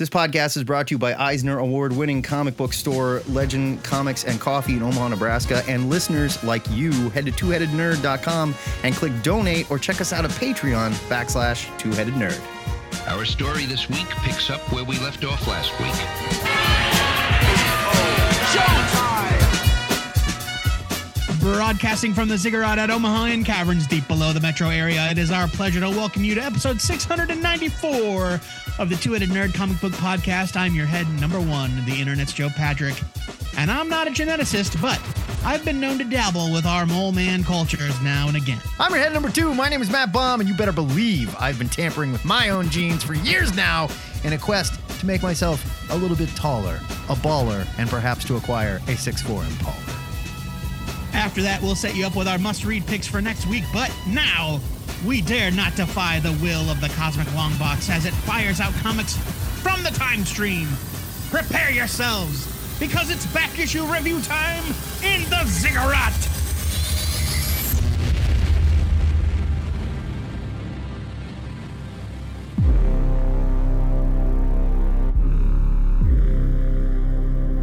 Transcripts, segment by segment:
This podcast is brought to you by Eisner Award winning comic book store Legend Comics and Coffee in Omaha, Nebraska. And listeners like you, head to twoheadednerd.com and click donate or check us out at Patreon backslash twoheaded nerd. Our story this week picks up where we left off last week. Broadcasting from the Ziggurat at Omaha and caverns deep below the metro area, it is our pleasure to welcome you to episode 694 of the Two Headed Nerd Comic Book Podcast. I'm your head number one, the internet's Joe Patrick. And I'm not a geneticist, but I've been known to dabble with our mole man cultures now and again. I'm your head number two. My name is Matt Baum, and you better believe I've been tampering with my own genes for years now in a quest to make myself a little bit taller, a baller, and perhaps to acquire a 6'4 Impala. After that, we'll set you up with our must read picks for next week. But now, we dare not defy the will of the Cosmic Longbox as it fires out comics from the time stream. Prepare yourselves, because it's back issue review time in the Ziggurat.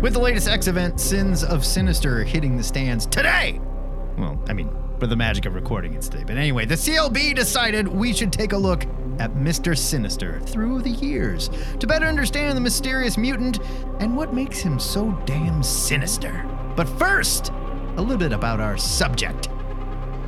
With the latest X event, Sins of Sinister hitting the stands today. Well, I mean, for the magic of recording it today. But anyway, the CLB decided we should take a look at Mr. Sinister through the years to better understand the mysterious mutant and what makes him so damn sinister. But first, a little bit about our subject.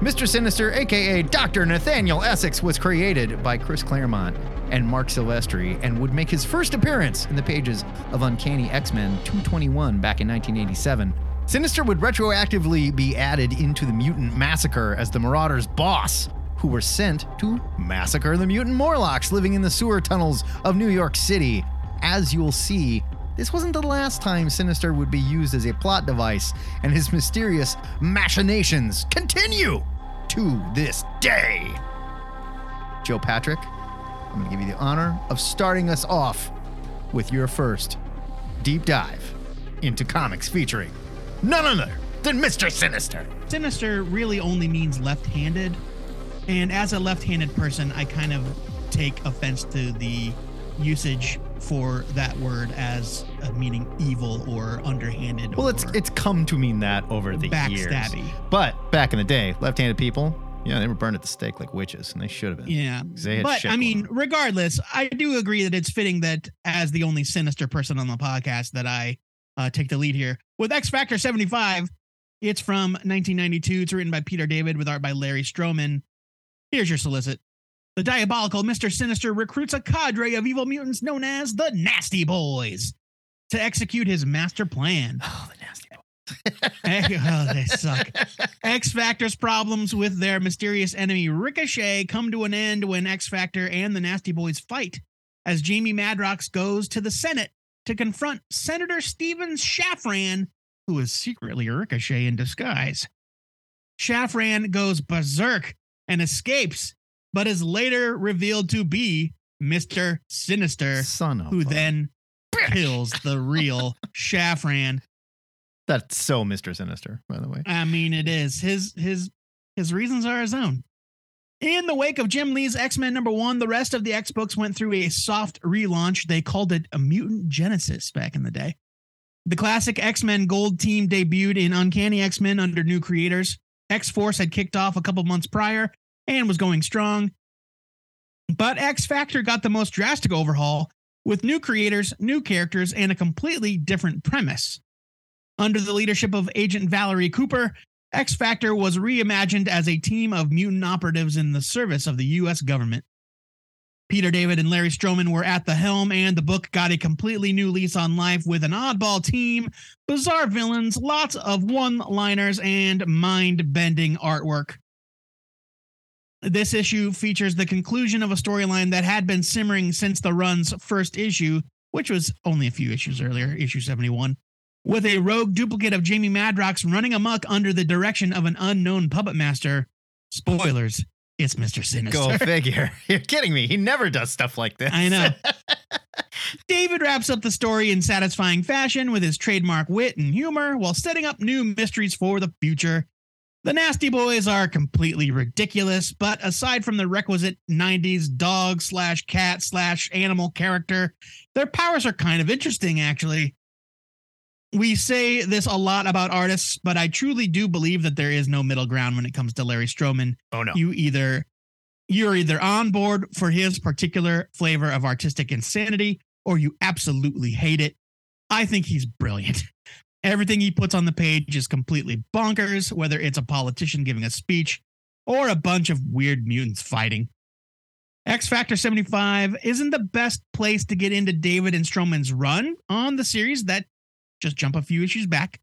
Mr. Sinister, aka Dr. Nathaniel Essex, was created by Chris Claremont and Marc Silvestri and would make his first appearance in the pages of Uncanny X Men 221 back in 1987. Sinister would retroactively be added into the Mutant Massacre as the Marauders' boss, who were sent to massacre the mutant Morlocks living in the sewer tunnels of New York City. As you'll see, this wasn't the last time Sinister would be used as a plot device, and his mysterious machinations continue to this day. Joe Patrick, I'm going to give you the honor of starting us off with your first deep dive into comics featuring none other than Mr. Sinister. Sinister really only means left handed. And as a left handed person, I kind of take offense to the usage for that word as meaning evil or underhanded. Well, it's or it's come to mean that over the years. backstabby. But back in the day, left-handed people, yeah, they were burned at the stake like witches, and they should have been. Yeah, But I mean, regardless, I do agree that it's fitting that as the only sinister person on the podcast that I uh, take the lead here. With X Factor 75, it's from 1992. It's written by Peter David with art by Larry Stroman. Here's your solicit. The diabolical Mr. Sinister recruits a cadre of evil mutants known as the Nasty Boys to execute his master plan. oh, the nasty. Boys. oh, they suck. X Factor's problems with their mysterious enemy Ricochet come to an end when X Factor and the Nasty Boys fight, as Jamie Madrox goes to the Senate to confront Senator Stephen Shafran, who is secretly a Ricochet in disguise. Shafran goes berserk and escapes, but is later revealed to be Mr. Sinister, Son of who then kills the real Shafran. That's so Mr. Sinister, by the way. I mean, it is his his his reasons are his own. In the wake of Jim Lee's X Men number one, the rest of the X books went through a soft relaunch. They called it a Mutant Genesis back in the day. The classic X Men Gold team debuted in Uncanny X Men under new creators. X Force had kicked off a couple months prior and was going strong. But X Factor got the most drastic overhaul with new creators, new characters, and a completely different premise. Under the leadership of Agent Valerie Cooper, X Factor was reimagined as a team of mutant operatives in the service of the U.S. government. Peter David and Larry Stroman were at the helm, and the book got a completely new lease on life with an oddball team, bizarre villains, lots of one liners, and mind bending artwork. This issue features the conclusion of a storyline that had been simmering since the run's first issue, which was only a few issues earlier, issue 71 with a rogue duplicate of Jamie Madrox running amok under the direction of an unknown puppet master. Spoilers, it's Mr. Sinister. Go figure. You're kidding me. He never does stuff like this. I know. David wraps up the story in satisfying fashion with his trademark wit and humor while setting up new mysteries for the future. The Nasty Boys are completely ridiculous, but aside from the requisite 90s dog slash cat slash animal character, their powers are kind of interesting, actually. We say this a lot about artists, but I truly do believe that there is no middle ground when it comes to Larry Stroman. Oh no. You either you're either on board for his particular flavor of artistic insanity or you absolutely hate it. I think he's brilliant. Everything he puts on the page is completely bonkers, whether it's a politician giving a speech or a bunch of weird mutants fighting. X Factor 75 isn't the best place to get into David and Stroman's run on the series that just jump a few issues back.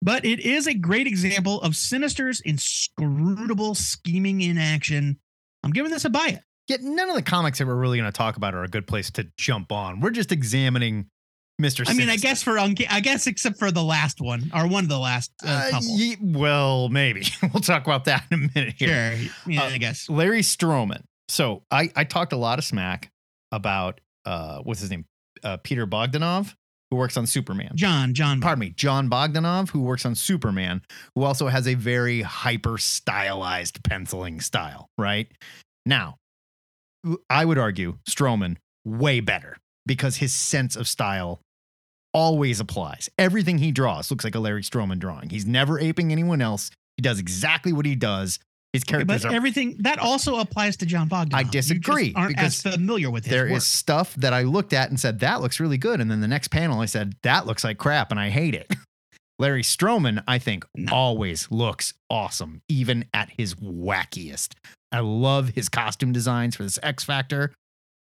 But it is a great example of Sinister's inscrutable scheming in action. I'm giving this a buy it. Yet none of the comics that we're really going to talk about are a good place to jump on. We're just examining Mr. I mean, I guess for I guess except for the last one or one of the last uh, Uh, couple. ye- well, maybe we'll talk about that in a minute here. Sure. Yeah, Uh, I guess. Larry Stroman. So I, I talked a lot of smack about uh what's his name? Uh, Peter Bogdanove, who works on Superman. John, John. Pardon me, John Bogdanove, who works on Superman, who also has a very hyper stylized penciling style, right? Now, I would argue Stroman way better because his sense of style always applies. Everything he draws looks like a Larry Stroman drawing. He's never aping anyone else. He does exactly what he does. His characters But are everything that also applies to John Bogdan. I disagree, aren't because as familiar with his There is work. stuff that I looked at and said that looks really good, and then the next panel I said that looks like crap, and I hate it. Larry Stroman, I think, No. always looks awesome, even at his wackiest. I love his costume designs for this X Factor.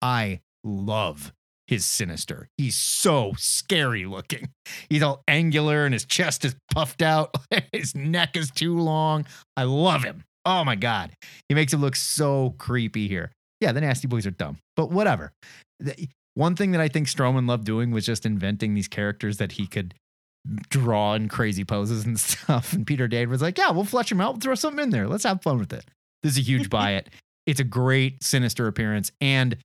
I love his Sinister. He's so scary looking. He's all angular and his chest is puffed out. his neck is too long. I love him. Oh my God. He makes him look so creepy here. Yeah, the Nasty Boys are dumb, but whatever. The- One thing that I think Stroman loved doing was just inventing these characters that he could draw in crazy poses and stuff. And Peter David was like, yeah, we'll flesh him out. We'll throw something in there. Let's have fun with it. This is a huge buy it. It's a great sinister appearance. And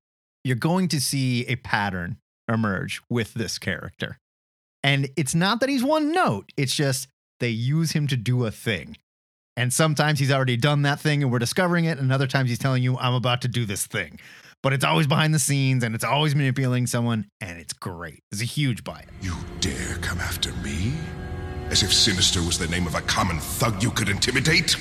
you're going to see a pattern emerge with this character. And it's not that he's one note, it's just they use him to do a thing. And sometimes he's already done that thing and we're discovering it. And other times he's telling you, I'm about to do this thing. But it's always behind the scenes and it's always manipulating someone. And it's great. It's a huge buy. You dare come after me? As if Sinister was the name of a common thug you could intimidate?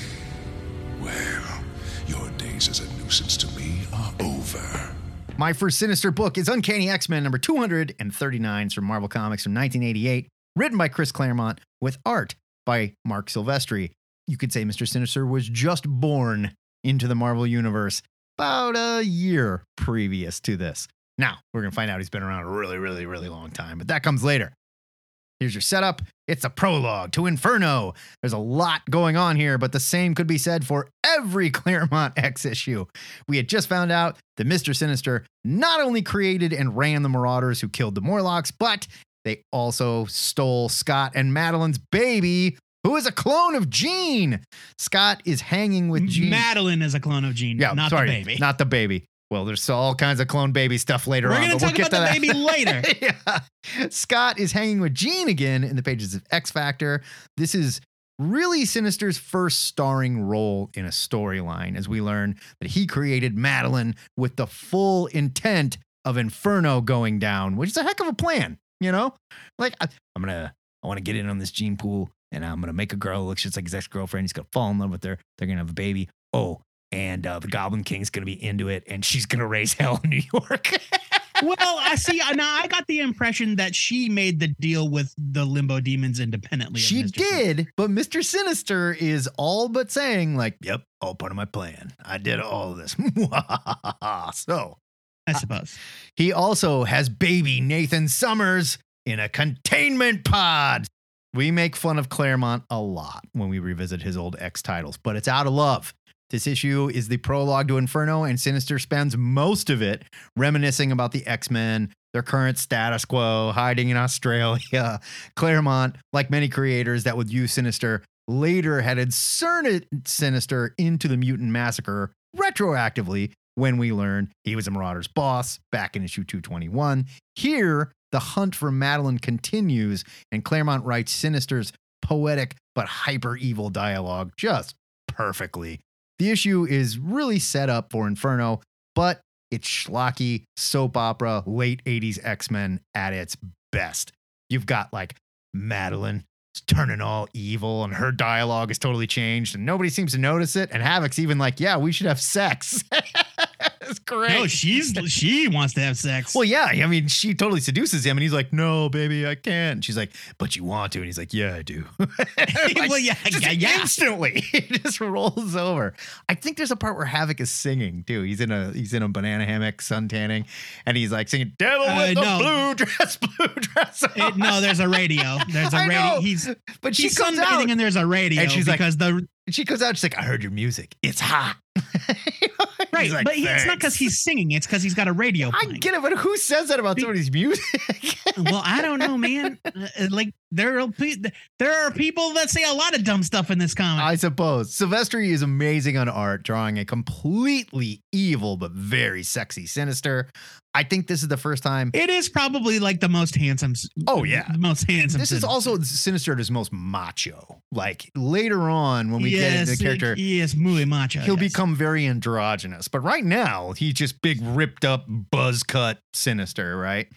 Well, your days as a nuisance to me are over. My first sinister book is Uncanny X Men number 239 It's from Marvel Comics from 1988, written by Chris Claremont with art by Marc Silvestri. You could say Mr. Sinister was just born into the Marvel Universe about a year previous to this. Now, we're going to find out he's been around a really, really, really long time, but that comes later. Here's your setup. It's a prologue to Inferno. There's a lot going on here, but the same could be said for every Claremont X issue. We had just found out that Mr. Sinister not only created and ran the Marauders who killed the Morlocks, but they also stole Scott and Madeline's baby, who is a clone of Jean. Scott is hanging with Jean. Madeline is a clone of Jean, yeah, not sorry, the baby. Not the baby. Well, there's all kinds of clone baby stuff later We're on. gonna but we'll talk about the that. baby later. yeah. Scott is hanging with Jean again in the pages of X Factor. This is really Sinister's first starring role in a storyline as we learn that he created Madeline with the full intent of Inferno going down, which is a heck of a plan, you know? Like, I, I'm gonna, I wanna get in on this gene pool and I'm gonna make a girl look just like his ex girlfriend. He's gonna fall in love with her. They're gonna have a baby. Oh, and uh, the Goblin King's gonna be into it and she's gonna raise hell in New York. well, I see. uh, Now I got the impression that she made the deal with the Limbo Demons independently. of She Mr. Sinister. did, but Mr. Sinister is all but saying, like, yep, all part of my plan. I did all of this. so I suppose. he also has baby Nathan Summers in a containment pod. We make fun of Claremont a lot when we revisit his old X titles, but it's out of love. This issue is the prologue to Inferno, and Sinister spends most of it reminiscing about the X Men, their current status quo, hiding in Australia. Claremont, like many creators that would use Sinister, later had inserted Sinister into the Mutant Massacre retroactively when we learn he was a Marauder's boss back in issue 221. Here, the hunt for Madeline continues, and Claremont writes Sinister's poetic but hyper evil dialogue just perfectly. The issue is really set up for Inferno, but it's schlocky soap opera late 80s X-Men at its best. You've got like Madeline turning all evil and her dialogue is totally changed and nobody seems to notice it and Havoc's even like, "Yeah, we should have sex." it's great. No, she's she wants to have sex. Well, yeah, I mean, she totally seduces him, and he's like, "No, baby, I can't." And she's like, "But you want to?" And he's like, "Yeah, I do." Like, Well, yeah, yeah, yeah. instantly, it just rolls over. I think there's a part where Havoc is singing too. He's in a he's in a banana hammock, sun tanning, and he's like singing "Devil Uh, with the blue dress, blue dress." It- no, there's a radio. There's a radio. He's but she he's comes out and there's a radio. And she's like, because the and she comes out. She's like, "I heard your music. It's hot." right, like, but he, it's not because he's singing. It's because he's got a radio. I get it, but who says that about Be- somebody's music? well, I don't know, man. Uh, like there are pe- there are people that say a lot of dumb stuff in this comic. I suppose. Silvestri is amazing on art, drawing a completely evil but very sexy sinister. I think this is the first time. it is probably like the most handsome. Oh, yeah. the most handsome. This is also Sinister at his most macho. Like later on, when we get into the character, Yes, muy macho. he'll yes. become very androgynous. But right now, he's just big, ripped up, buzz cut Sinister, right?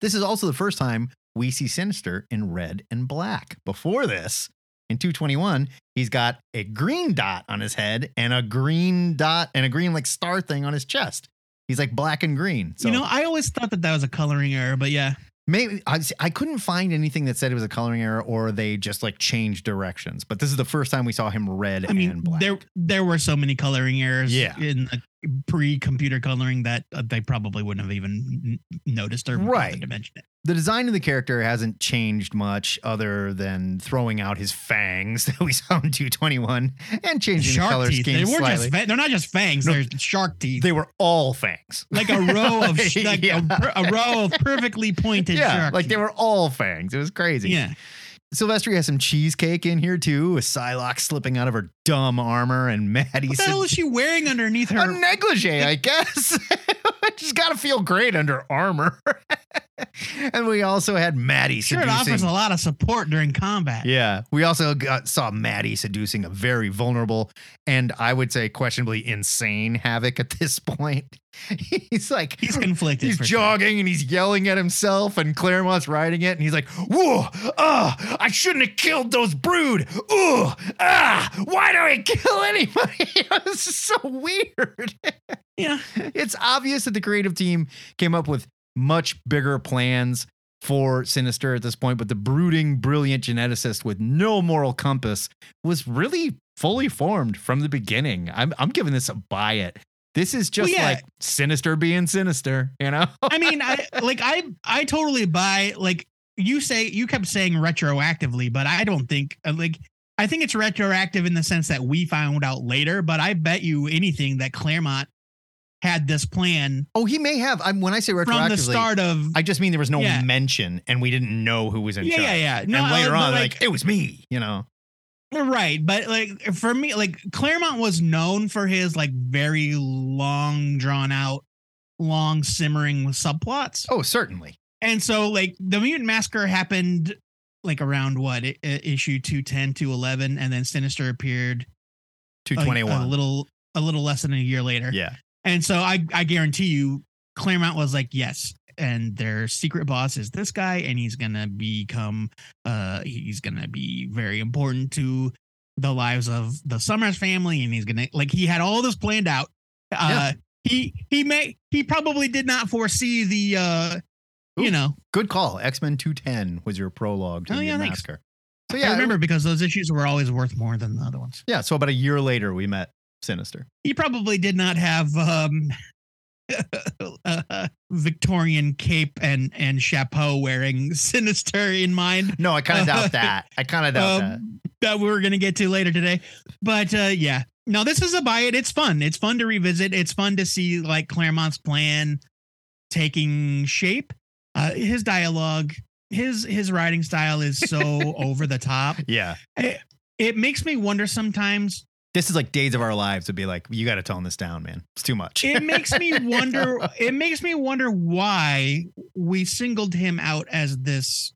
This is also the first time we see Sinister in red and black. Before this, in 221, he's got a green dot on his head and a green dot and a green like star thing on his chest. He's like black and green. So you know, I always thought that that was a coloring error, but yeah, maybe I, I couldn't find anything that said it was a coloring error or they just like changed directions. But this is the first time we saw him red I mean, and black. there there were so many coloring errors Yeah. in the pre-computer coloring that uh, they probably wouldn't have even noticed or Right. to mention it. the design of the character hasn't changed much other than throwing out his fangs that we saw in 221 and changing the color Shark teeth. scheme They were slightly. just fa- they're not just fangs. No. they're shark teeth. they were all fangs. like a row of like Yeah. a, a row of perfectly pointed yeah, shark like they were all fangs. It was crazy. Yeah. Silvestri has some cheesecake in here too, with Psylocke slipping out of her dumb armor and Maddie What the hell is she wearing underneath her? a negligee, I guess. She's got to feel great under armor. and we also had Maddie Sure, it offers a lot of support during combat. Yeah, we also got, saw Maddie seducing a very vulnerable and I would say questionably insane Havoc at this point. He's like He's conflicted. He's for sure. jogging and he's yelling at himself, and Claremont's riding it, and he's like, "Whoa, ah, I shouldn't have killed those brood. Ooh, ah, why do I kill anybody? this is so weird." Yeah. it's obvious that the creative team came up with much bigger plans for Sinister at this point, but the brooding, brilliant geneticist with no moral compass was really fully formed from the beginning. I'm I'm giving this a buy it. This is just Well, yeah. like Sinister being Sinister, you know? I mean, I like I I totally buy like you say you kept saying retroactively, but I don't think uh, like I think it's retroactive in the sense that we found out later, but I bet you anything that Claremont had this plan Oh, he may have. I'm, when I say retroactively, from the start of I just mean there was no Yeah. mention and we didn't know who was in yeah, charge. yeah, yeah. No, and later on, but, like, it was me, you know? Right, but like for me, like Claremont was known for his like very long, drawn out, long simmering subplots, Oh, certainly. and so like the Mutant Massacre happened like around what issue 210 to 11 and then sinister appeared a- 221. a, little a little less than a year later yeah. And so i i guarantee you claremont was like yes and their secret boss is this guy and he's gonna become uh he's gonna be very important to the lives of the summers family and he's gonna like he had all this planned out uh Yeah. he he may he probably did not foresee the uh you know Good call. X Men 210 was your prologue to Oh, the yeah, massacre. So, I yeah. remember because those issues were always worth more than the other ones. Yeah. So, about a year later, we met Sinister. He probably did not have um, uh, Victorian cape and and chapeau wearing sinister in mind. No, I kind of doubt that. I kind of doubt that. Um, that we are going to get to later today. But uh, yeah, no, this is a buy it. It's fun. It's fun to revisit. It's fun to see like Claremont's plan taking shape. Uh, his dialogue, his his writing style is so over the top. Yeah. It, it makes me wonder sometimes This is like Days of Our Lives would be like, you got to tone this down, man. It's too much. it makes me wonder it makes me wonder why we singled him out as this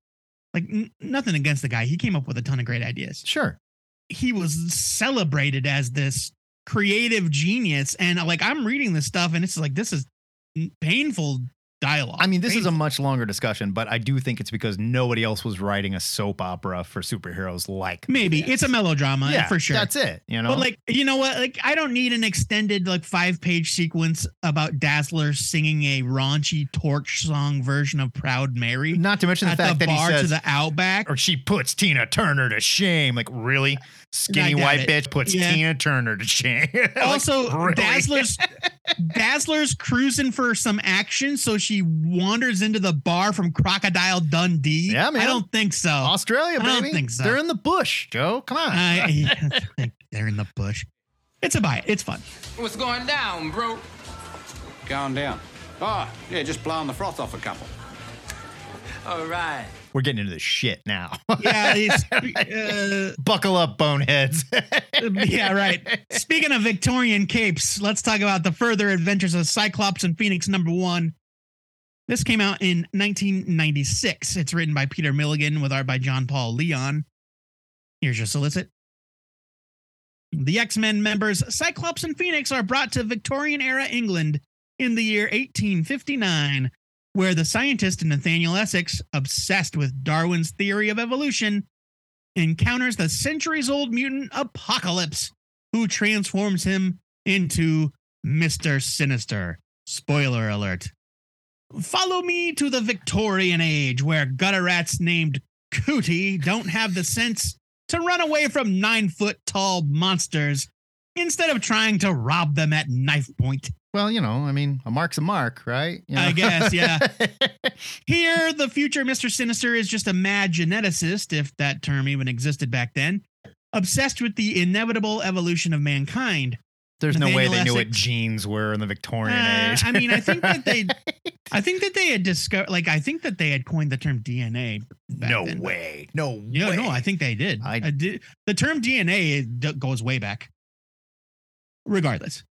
like n- nothing against the guy. He came up with a ton of great ideas. Sure. He was celebrated as this creative genius, and like I'm reading this stuff, and it's like this is painful dialogue. I mean, this is a much longer discussion, but I do think it's because nobody else was writing a soap opera for superheroes like maybe this. it's a melodrama yeah, for sure. That's it. You know, But like, you know what? Like, I don't need an extended like five page sequence about Dazzler singing a raunchy torch song version of Proud Mary not to mention the fact the that he bar says, to the Outback. or she puts Tina Turner to shame. Like, really? Skinny white it. bitch puts Yeah. Tina Turner to shame. Like, also, really? Dazzler's Dazzler's cruising for some action, so she wanders into the bar from Crocodile Dundee. Yeah, man. I don't think so. Australia, I don't baby. think so. They're in the bush, Joe. Come on. I, they're in the bush. It's a buy. It's fun. What's going down, bro? Going down. Oh, yeah, just blowing the froth off a couple. All right. We're getting into the shit now. Yeah, uh, Buckle up, boneheads. yeah, right. Speaking of Victorian capes, let's talk about the further adventures of Cyclops and Phoenix number one. This came out in 1996. It's written by Peter Milligan with art by John Paul Leon. Here's your solicit. The X Men members Cyclops and Phoenix are brought to Victorian era England in the year 1859, where the scientist Nathaniel Essex, obsessed with Darwin's theory of evolution, encounters the centuries old mutant Apocalypse, who transforms him into Mr. Sinister. Spoiler alert. Follow me to the Victorian age, where gutter rats named Cootie don't have the sense to run away from nine foot tall monsters instead of trying to rob them at knife point. Well, you know, I mean, a mark's a mark, right? You I guess, yeah. Here, the future Mr. Sinister is just a mad geneticist, if that term even existed back then, obsessed with the inevitable evolution of mankind. There's no way Nathaniel they knew what genes were in the Victorian Uh, age. I mean, I think that they, I think that they had discovered, like, I think that they had coined the term DNA. back no then. way. No Yeah, way. no, no, I think they did. I- I did. The term DNA goes way back. Regardless,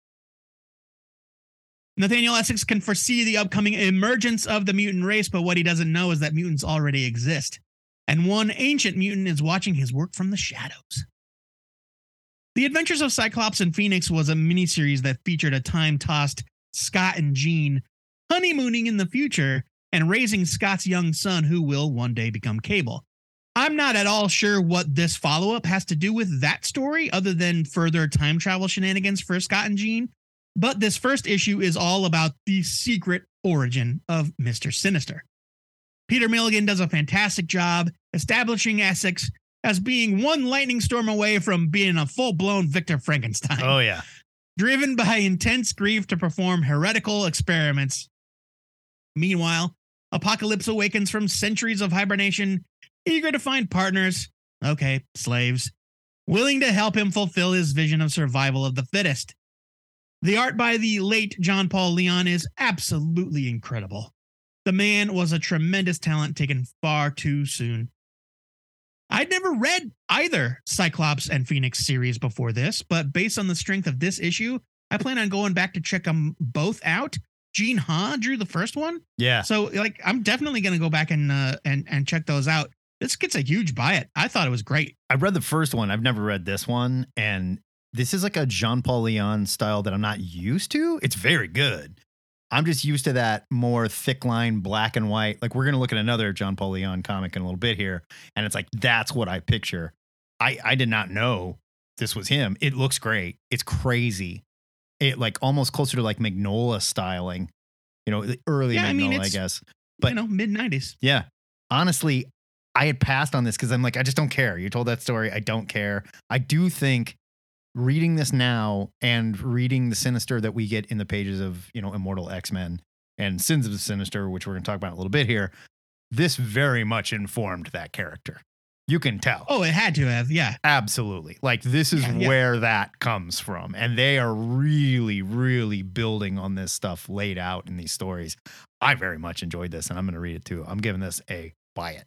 Nathaniel Essex can foresee the upcoming emergence of the mutant race, but what he doesn't know is that mutants already exist, and one ancient mutant is watching his work from the shadows. The Adventures of Cyclops and Phoenix was a miniseries that featured a time-tossed Scott and Jean honeymooning in the future and raising Scott's young son, who will one day become Cable. I'm not at all sure what this follow up has to do with that story, other than further time travel shenanigans for Scott and Jean. But this first issue is all about the secret origin of Mr. Sinister. Peter Milligan does a fantastic job establishing Essex as being one lightning storm away from being a full blown Victor Frankenstein Oh yeah. driven by intense grief to perform heretical experiments. Meanwhile, Apocalypse awakens from centuries of hibernation, eager to find partners, okay, slaves, willing to help him fulfill his vision of survival of the fittest. The art by the late John Paul Leon is absolutely incredible. The man was a tremendous talent taken far too soon. I'd never read either Cyclops and Phoenix series before this, but based on the strength of this issue, I plan on going back to check them both out. Gene Ha drew the first one, Yeah. so like I'm definitely gonna go back and uh, and and check those out. This gets a huge buy it. I thought it was great. I've read the first one. I've never read this one. And this is like a Jean Paul Leon style that I'm not used to. It's very good. I'm just used to that more thick line, black and white. Like we're gonna look at another John Paul Leon comic in a little bit here, and it's like that's what I picture. I I did not know this was him. It looks great. It's crazy. It like almost closer to like Mignola styling, you know, early Yeah, I mean, I, guess. But you know, mid '90s. Yeah. Honestly, I had passed on this because I'm like, I just don't care. You told that story. I don't care. I do think reading this now and reading the sinister that we get in the pages of, you know, Immortal X-Men and Sins of the Sinister, which we're going to talk about in a little bit here, this very much informed that character. You can tell. Oh, it had to have. Yeah, Absolutely. Like this is Yeah, yeah. where that comes from. And they are really, really building on this stuff laid out in these stories. I very much enjoyed this and I'm going to read it too. I'm giving this a buy it.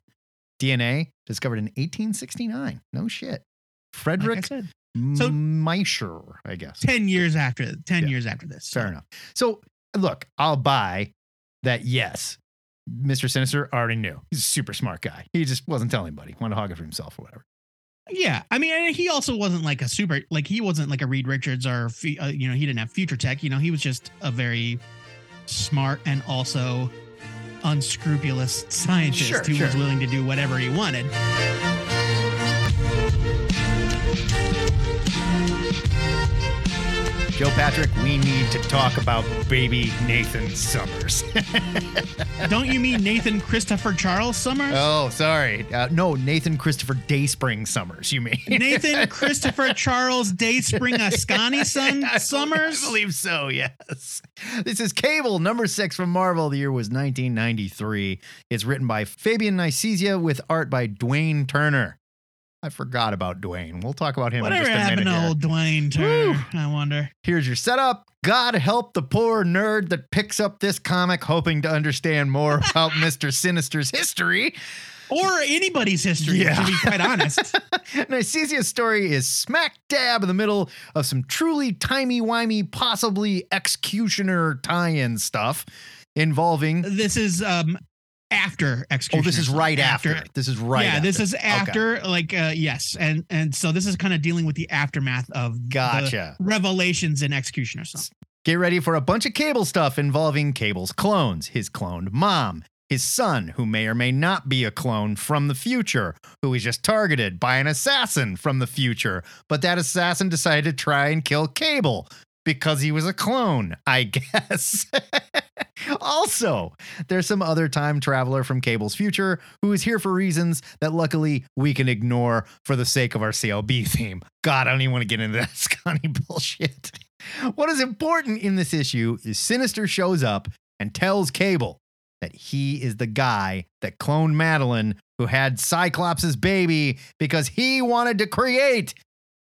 DNA discovered in 1869. No shit. like Frederick said, So- Miescher, I guess. ten years after ten Yeah. years after this. Fair enough. So look, I'll buy that. Yes, Mr. Sinister already knew. He's a super smart guy. He just wasn't telling anybody. Wanted to hog it for himself or whatever. Yeah, I mean, he also wasn't like a super, like he wasn't like a Reed Richards or uh, you know he didn't have future tech. You know, he was just a very smart and also unscrupulous scientist Sure, who sure. was willing to do whatever he wanted. Joe Patrick, we need to talk about baby Nathan Summers. Don't you mean Nathan Christopher Charles Summers? oh, sorry. Uh, no, Nathan Christopher Dayspring Summers, you mean? Nathan Christopher Charles Dayspring Askani son Summers? I believe so, yes. This is Cable, number six from Marvel. The year was 1993. It's written by Fabian Nicieza with art by Dwayne Turner. I forgot about Dwayne. We'll talk about him Whatever in just a happened minute. to here. old Dwayne Turner? I wonder. Here's your setup. God help the poor nerd that picks up this comic hoping to understand more about Mr. Sinister's history. Or anybody's history, Yeah. to be quite honest. Nicieza's story is smack dab in the middle of some truly timey-wimey, possibly executioner tie-in stuff involving. this is um after execution. Oh, this is right after. This is right. yeah, after. this is Okay. after, like, uh, yes, and and so this is kind of dealing with the aftermath of the Gotcha. revelations in execution or something. Get ready for a bunch of Cable stuff involving Cable's clones, his cloned mom, his son, who may or may not be a clone from the future, who is just targeted by an assassin from the future, but that assassin decided to try and kill Cable because he was a clone, I guess. also, there's some other time traveler from Cable's future who is here for reasons that luckily we can ignore for the sake of our CLB theme. God, I don't even want to get into that Scotty bullshit. What is important in this issue is Sinister shows up and tells Cable that he is the guy that cloned Madeline who had Cyclops' baby because he wanted to create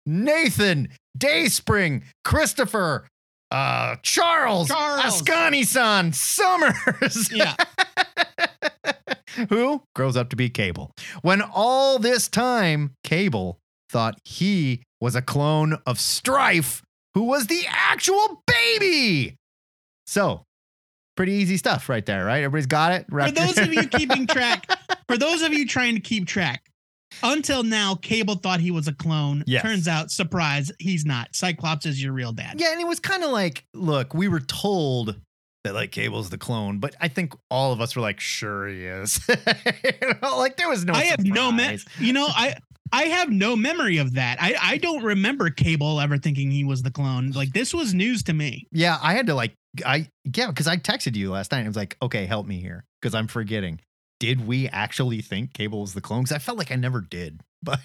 Nathan, Dayspring, Christopher, uh, Charles, Charles. Askani-san, Summers. Yeah, who grows up to be Cable. When all this time, Cable thought he was a clone of Strife, who was the actual baby. So, pretty easy stuff right there, right? Everybody's got it. for those of you keeping track, for those of you trying to keep track, until now, Cable thought he was a clone. Yes. Turns out, surprise, he's not. Cyclops is your real dad. Yeah, and it was kind of like, look, we were told that like Cable's the clone, but I think all of us were like, sure he is. You know, like there was no. I have no me- you know I I have no memory of that. I I don't remember Cable ever thinking he was the clone. Like this was news to me. Yeah, I had to like, I yeah, because I texted you last night. and I was like, okay, help me here because I'm forgetting. Did we actually think Cable was the clone? Because I felt like I never did. But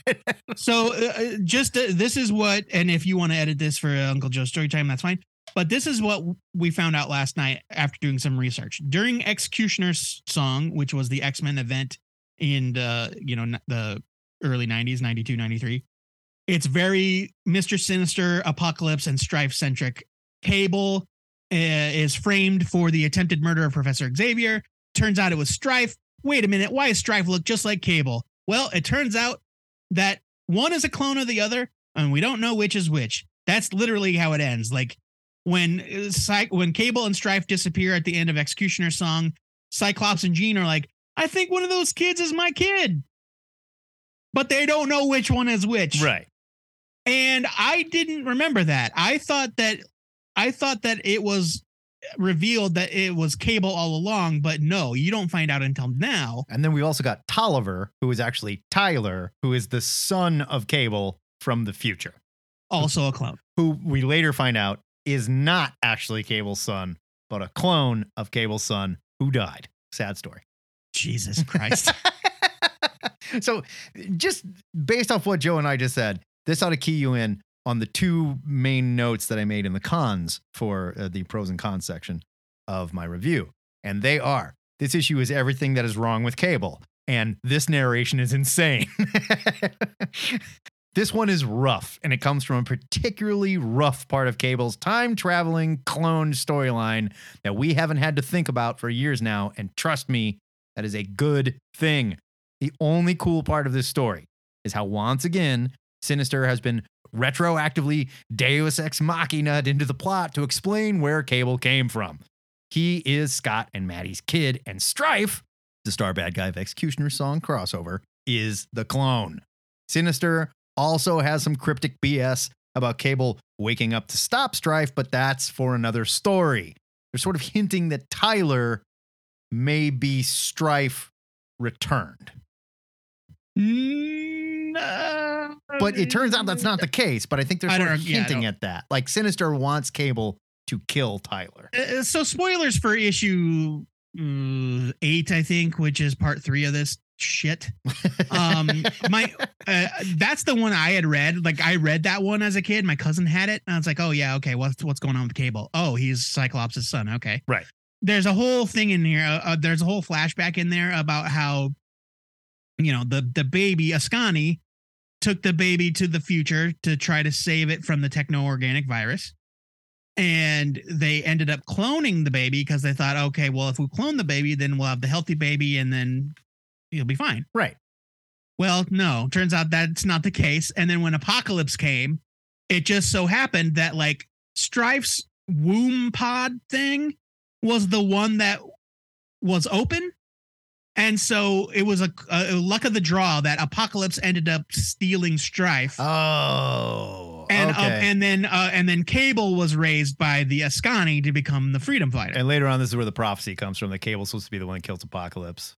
So uh, uh, just uh, this is what, and if you want to edit this for uh, Uncle Joe's story time, that's fine. But this is what we found out last night after doing some research during Executioner's song, which was the X Men event in the you know the early '90s, '92, '93. It's very Mister Sinister, Apocalypse, and Strife centric. Cable uh, is framed for the attempted murder of Professor Xavier. Turns out it was Strife. Wait a minute, why does Strife look just like Cable? Well, it turns out that one is a clone of the other, and we don't know which is which. That's literally how it ends. Like when uh, Cy- when Cable and Strife disappear at the end of Executioner's song, Cyclops and Jean are like, "I think one of those kids is my kid," but they don't know which one is which. right, And I didn't remember that. I thought that I thought that it was revealed that it was Cable all along, but no, you don't find out until now. and then we also got Tolliver, who is actually Tyler, who is the son of Cable from the future, Also a clone. who we later find out is not actually Cable's son, but a clone of Cable's son who died. Sad story. Jesus Christ. so just based off what Joe and I just said, this ought to key you in on the two main notes that I made in the cons for uh, the pros and cons section of my review. And they are this issue is everything that is wrong with cable, and this narration is insane. this one is rough, and it comes from a particularly rough part of Cable's time traveling clone storyline that we haven't had to think about for years now. And trust me, that is a good thing. The only cool part of this story is how once again Sinister has been retroactively Deus ex machina into the plot to explain where Cable came from. He is Scott and Maddie's kid, and Strife the star bad guy of Executioner's Song crossover, is the clone. Sinister also has some cryptic BS about Cable waking up to stop Strife, but that's for another story. They're sort of hinting that Tyler may be Strife returned. Mm, uh, But it turns out that's not the case. But I think they're sort of yeah, hinting at that. Like Sinister wants Cable to kill Tyler. Uh, so spoilers for issue uh, eight, I think, which is part three of this shit. Um, my uh, that's the one I had read. Like I read that one as a kid. My cousin had it, and I was like, oh yeah, okay. What's what's going on with Cable? Oh, he's Cyclops' son. Okay, Right. There's a whole thing in here. Uh, uh, there's a whole flashback in there about how, you know, the the baby Askani took the baby to the future to try to save it from the techno organic virus and they ended up cloning the baby because they thought, okay, well, if we clone the baby, then we'll have the healthy baby and then he'll be fine. Right. Well, no, turns out that's not the case. And then when Apocalypse came, it just so happened that like Strife's womb pod thing was the one that was open. And so it was a, a luck of the draw that Apocalypse ended up stealing Strife Oh. and uh, okay. and then uh, and then Cable was raised by the Askani to become the freedom fighter. And later on, this is where the prophecy comes from. The cable's supposed to be the one that kills Apocalypse.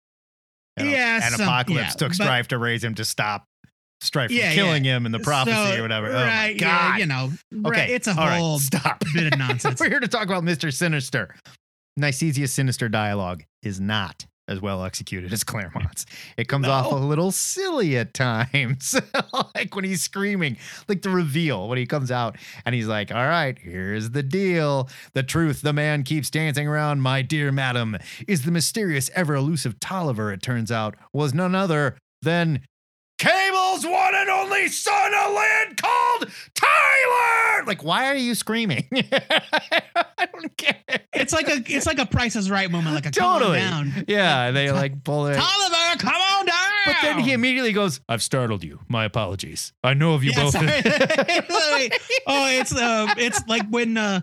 And, Yeah, and some- Apocalypse yeah, took but- Strife to raise him to stop Strife from Yeah, killing yeah. him in the prophecy So, or whatever. oh right? my God. You know, okay. right? It's a all right, whole stop. bit of nonsense. We're here to talk about Mr. Sinister. Nicieza's sinister dialogue is not as well executed as Claremont's. It comes off a little silly at times, like when he's screaming, like the reveal when he comes out and he's like, All right, here's the deal. The truth the man keeps dancing around, my dear madam, is the mysterious, ever elusive Tolliver, it turns out, was none other than One and only son of land called Tyler. Like, why are you screaming? I don't it. It's like a it's like a Price is Right moment, like a Totally. down. Yeah, they like pull it. Oliver, come on down. But then he immediately goes, I've startled you. My apologies. I know of you Yeah, both. oh, it's uh, it's like when uh,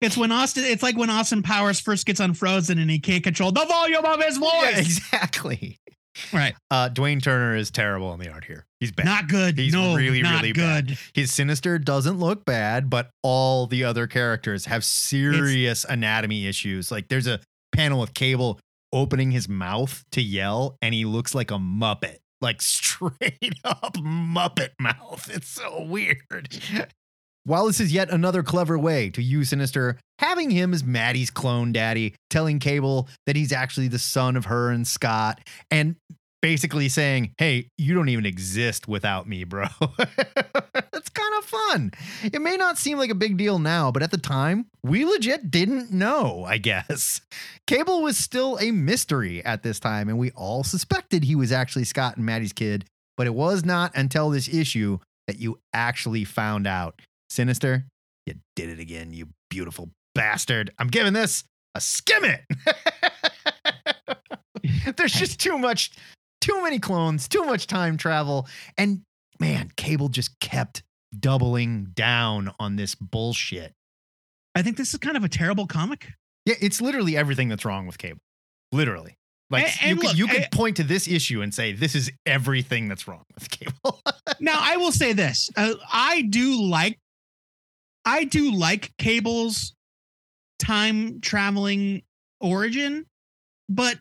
it's when Austin. It's like when Austin Powers first gets unfrozen and he can't control the volume of his voice. Yeah, exactly. Right, Uh, Dwayne Turner is terrible in the art here. He's bad. not good. He's no, really, not really good. bad. His Sinister doesn't look bad, but all the other characters have serious anatomy issues. Like there's a panel with Cable opening his mouth to yell, and he looks like a Muppet. Like straight up Muppet mouth. It's so weird. While this is yet another clever way to use Sinister, having him as Maddie's clone daddy, telling Cable that he's actually the son of her and Scott, and basically saying, Hey, you don't even exist without me, bro. That's kind of fun. It may not seem like a big deal now, but at the time, we legit didn't know, I guess. Cable was still a mystery at this time, and we all suspected he was actually Scott and Maddie's kid, but it was not until this issue that you actually found out. Sinister, you did it again, you beautiful bastard. I'm giving this a skim it. There's just too much, too many clones, too much time travel. And man, Cable just kept doubling down on this bullshit. I think this is kind of a terrible comic. Yeah, it's literally everything that's wrong with Cable. Literally. Like And- you and could look, you could point to this issue and say this is everything that's wrong with Cable. now I will say this: uh, I do like, I do like Cable's time traveling origin, but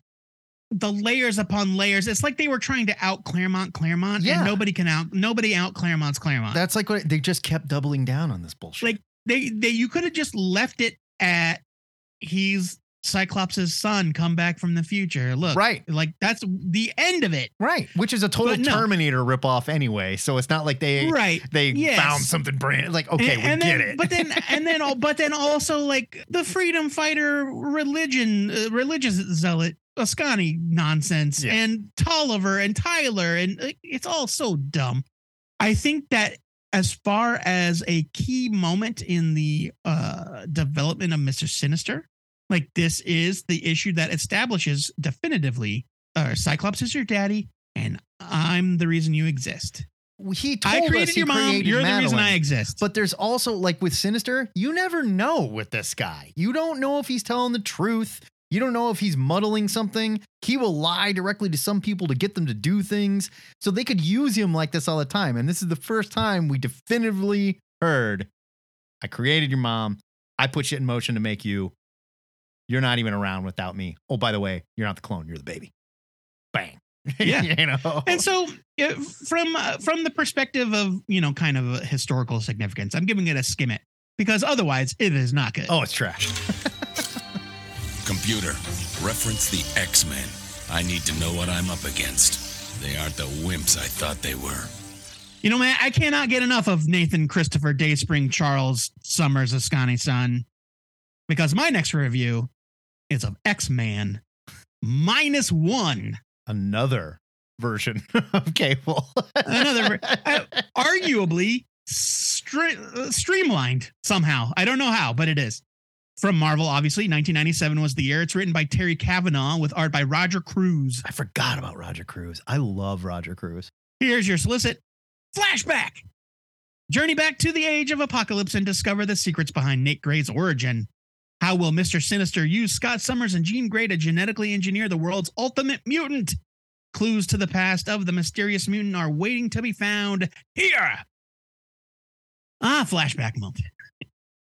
the layers upon layers, it's like they were trying to out Claremont, Claremont, Yeah. and nobody can out nobody out Claremont's Claremont. that's like what they just kept doubling down on this bullshit. Like, they they you could have just left it at he's Cyclops' son come back from the future. Look, right. like that's the end of it. Right. Which is a total no. Terminator ripoff anyway. So it's not like they Right. they Yes. found something brand like okay, and, we and get then, it. But then, and then, all, but then also like the freedom fighter religion, uh, religious zealot, Askani nonsense, Yeah. and Tolliver and Tyler, and uh, it's all so dumb. I think that as far as a key moment in the uh, development of Mister Sinister, like this is the issue that establishes definitively, uh, Cyclops is your daddy, and I'm the reason you exist. he told I us created he your mom. created You're the reason I exist. But there's also like with Sinister, you never know with this guy. You don't know if he's telling the truth. You don't know if he's muddling something. He will lie directly to some people to get them to do things. So they could use him like this all the time. And this is the first time we definitively heard I created your mom. I put shit in motion to make you. You're not even around without me. Oh, by the way, you're not the clone. You're the baby. Bang. Yeah. you know. And so, from uh, from the perspective of you know, kind of a historical significance, I'm giving it a skim it because otherwise, it is not good. oh, it's trash. Computer, reference the X Men. I need to know what I'm up against. They aren't the wimps I thought they were. You know, man, I cannot get enough of Nathan Christopher Dayspring Charles Summers Askani son because my next review is of X Man minus one. Another version of Cable. Another, uh, arguably stre- uh, streamlined somehow. I don't know how, but it is. From Marvel, obviously, 1997 was the year. It's written by Terry Kavanagh with art by Roger Cruz. I forgot about Roger Cruz. I love Roger Cruz. Here's your solicit flashback. Journey back to the age of apocalypse and discover the secrets behind Nate Gray's origin. How will Mr. Sinister use Scott Summers and Jean Grey to genetically engineer the world's ultimate mutant? Clues to the past of the mysterious mutant are waiting to be found here. Ah, flashback moment.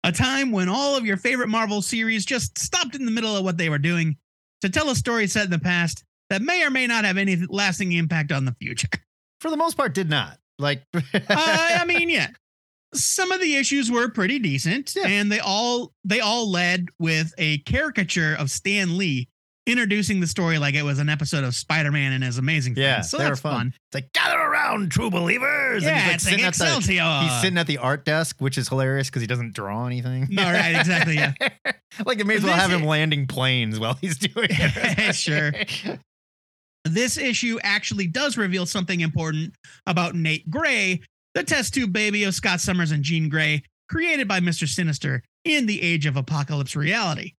A time when all of your favorite Marvel series just stopped in the middle of what they were doing to tell a story set in the past that may or may not have any lasting impact on the future. For the most part, did not. Like, uh, I mean, yeah, some of the issues were pretty decent, Yeah. and they all they all led with a caricature of Stan Lee introducing the story like it was an episode of Spider Man and his Amazing Yeah, Friends. So they were that's fun. fun. It's like gather around, true believers. Yeah, and he's like it's like sitting at the, Excelsior. he's sitting at the art desk, which is hilarious because he doesn't draw anything. No, right, exactly, yeah. like they may as well This have him landing planes while he's doing it. Sure. This issue actually does reveal something important about Nate Gray, the test tube baby of Scott Summers and Jean Grey, created by Mr. Sinister in the Age of Apocalypse reality.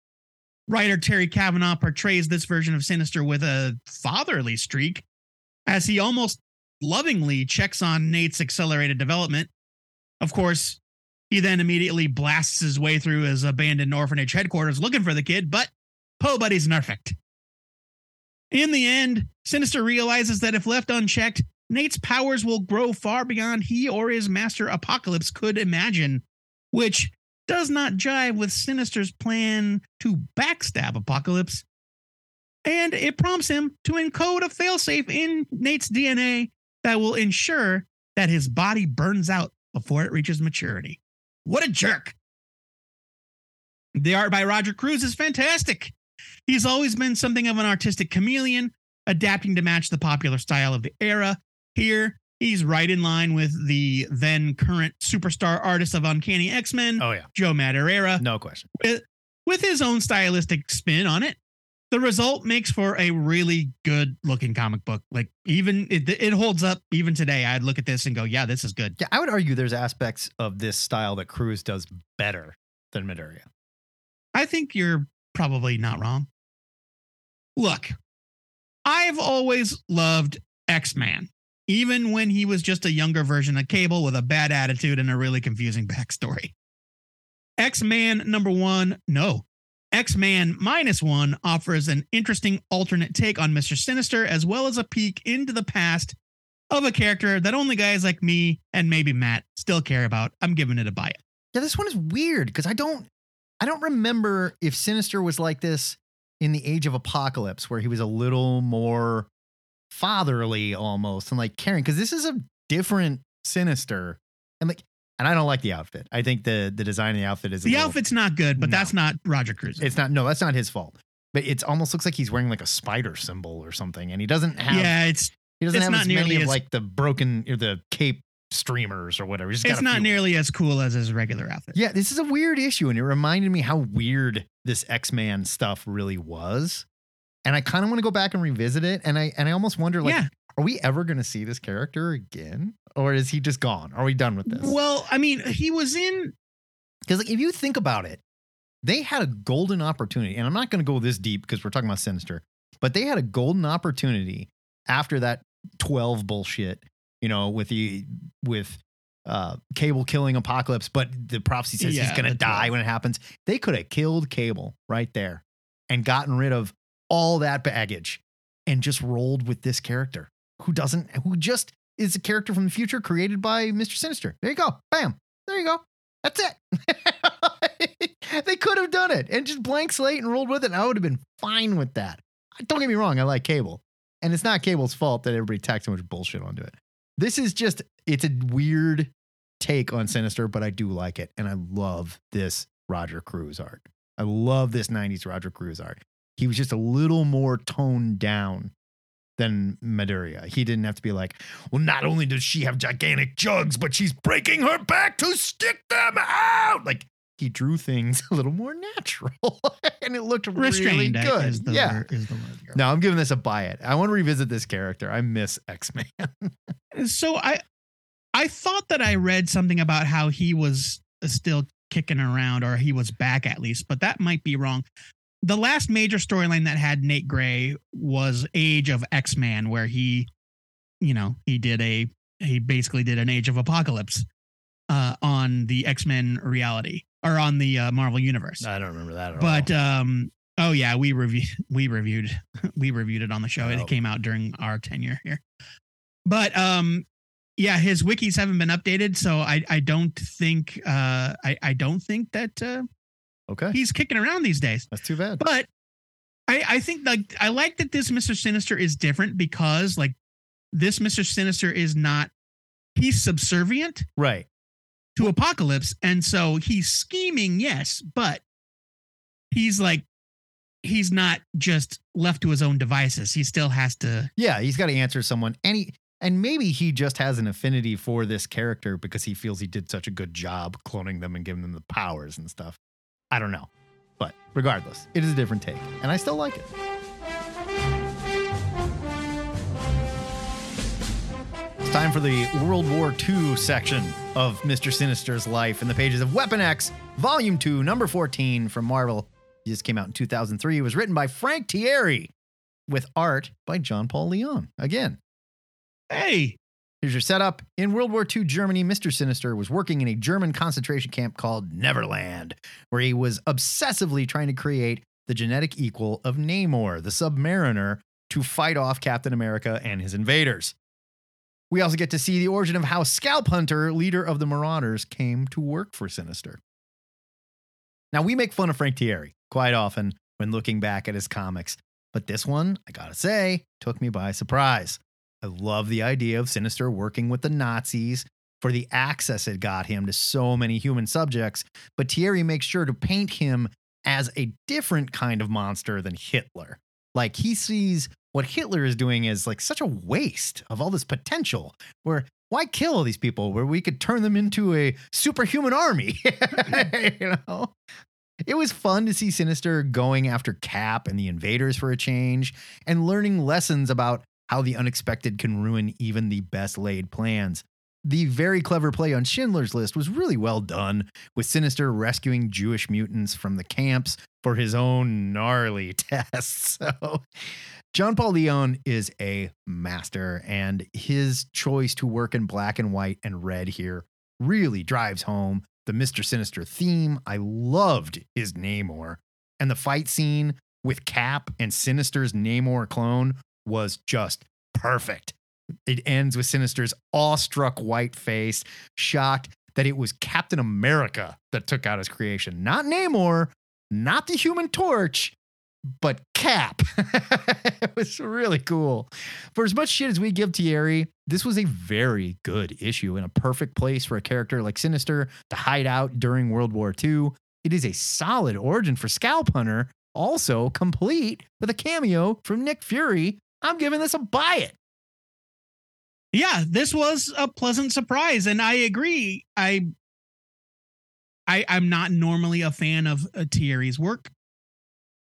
Writer Terry Kavanagh portrays this version of Sinister with a fatherly streak, as he almost lovingly checks on Nate's accelerated development. Of course, he then immediately blasts his way through his abandoned orphanage headquarters looking for the kid, but Poe Buddy's perfect. In the end, Sinister realizes that if left unchecked, Nate's powers will grow far beyond he or his master Apocalypse could imagine, which does not jive with Sinister's plan to backstab Apocalypse. And it prompts him to encode a failsafe in Nate's DNA that will ensure that his body burns out before it reaches maturity. What a jerk! The art by Roger Cruz is fantastic. He's always been something of an artistic chameleon, adapting to match the popular style of the era. Here, he's right in line with the then current superstar artist of Uncanny X Men, oh yeah, Joe Madureira, no question. with, with his own stylistic spin on it. The result makes for a really good looking comic book. Like even it, it holds up even today. I'd look at this and go, "Yeah, this is good." Yeah, I would argue there's aspects of this style that Cruz does better than Madureira. I think you're probably not wrong. Look, I've always loved X Man, even when he was just a younger version of Cable with a bad attitude and a really confusing backstory. X Man number one, no. X Man minus one offers an interesting alternate take on Mr. Sinister, as well as a peek into the past of a character that only guys like me and maybe Matt still care about. I'm giving it a buy it. Yeah, this one is weird because I don't I don't remember if Sinister was like this in the Age of Apocalypse, where he was a little more fatherly almost and like caring. Because this is a different Sinister, and like, and I don't like the outfit. I think the the design of the outfit is The little- outfit's not good, but No. that's not Roger Cruz. It's not. No, that's not his fault. But it almost looks like he's wearing like a spider symbol or something, and he doesn't have. yeah, it's he doesn't it's have not as many nearly of like the broken or the cape streamers or whatever. It's not nearly as cool as his regular outfit. Yeah, this is a weird issue, and it reminded me how weird this X Man stuff really was. And I kind of want to go back and revisit it. And I and I almost wonder, like, Yeah. are we ever going to see this character again, or is he just gone? Are we done with this? Well, I mean, he was in Because like, if you think about it, they had a golden opportunity, and I'm not going to go this deep because we're talking about Sinister, but they had a golden opportunity after that 12 bullshit, you know, with the with uh Cable killing Apocalypse, but the prophecy says he's going to die 12. when it happens. They could have killed Cable right there and gotten rid of all that baggage and just rolled with this character who doesn't, who just is a character from the future created by Mr. Sinister. There you go. Bam. There you go. That's it. they could have done it and just blank slate and rolled with it. And I would have been fine with that. Don't get me wrong. I like Cable. And it's not Cable's fault that everybody tacked so much bullshit onto it. This is just, it's a weird take on Sinister, but I do like it. And I love this Roger Cruz art. I love this 90s Roger Cruz art. He was just a little more toned down than Madureira. He didn't have to be like, well, not only does she have gigantic jugs, but she's breaking her back to stick them out. Like he drew things a little more natural and it looked really Restrained I- good. is the yeah. word- is the word. here. No, I'm giving this a buy it. I want to revisit this character. I miss X Men. So I I thought that I read something about how he was uh, still kicking around or he was back at least, but that might be wrong. The last major storyline that had Nate Gray was Age of X-Man where he you know, he did a he basically did an Age of Apocalypse uh on the X-Men reality or on the uh, Marvel universe. I don't remember that at but all. um oh yeah we reviewed we reviewed we reviewed it on the show Oh. it came out during our tenure here but um yeah his wikis haven't been updated so i i don't think uh i i don't think that uh okay. he's kicking around these days That's too bad. but i i think like i like that this mr sinister is different because like this mr sinister is not he's subservient right. to apocalypse and so he's scheming yes but he's like he's not just left to his own devices he still has to Yeah, he's got to answer someone. And he, and maybe he just has an affinity for this character because he feels he did such a good job cloning them and giving them the powers and stuff. I don't know. But regardless, it is a different take. And I still like it. It's time for the World War II section of Mr. Sinister's life in the pages of Weapon X, Volume 2, Number 14 from Marvel. Just came out in 2003. It was written by Frank Tieri with art by John Paul Leon. Again, hey here's your setup. In World War II Germany, Mr. Sinister was working in a German concentration camp called Neverland, where he was obsessively trying to create the genetic equal of Namor, the Submariner, to fight off Captain America and his invaders. We also get to see the origin of how Scalp Hunter, leader of the Marauders, came to work for Sinister. Now, we make fun of Frank Tieri quite often when looking back at his comics, but this one, I gotta say, took me by surprise. I love the idea of Sinister working with the Nazis for the access it got him to so many human subjects, but Tieri makes sure to paint him as a different kind of monster than Hitler. Like he sees what Hitler is doing as like such a waste of all this potential. Where why kill all these people where we could turn them into a superhuman army? you know? It was fun to see Sinister going after Cap and the invaders for a change and learning lessons about how the unexpected can ruin even the best laid plans. The very clever play on Schindler's List was really well done, with Sinister rescuing Jewish mutants from the camps for his own gnarly tests. So, John Paul Leon is a master, and his choice to work in black and white and red here really drives home the Mr. Sinister theme. I loved his Namor, and the fight scene with Cap and Sinister's Namor clone was just perfect. It ends with Sinister's awestruck white face, shocked that it was Captain America that took out his creation, not Namor, not the Human Torch, but Cap. it was really cool. For as much shit as we give Tieri, this was a very good issue and a perfect place for a character like Sinister to hide out during World War II. It is a solid origin for Scalp Hunter, also complete with a cameo from Nick Fury. I'm giving this a buy it. yeah this was a pleasant surprise and i agree i i i'm not normally a fan of uh, tieri's work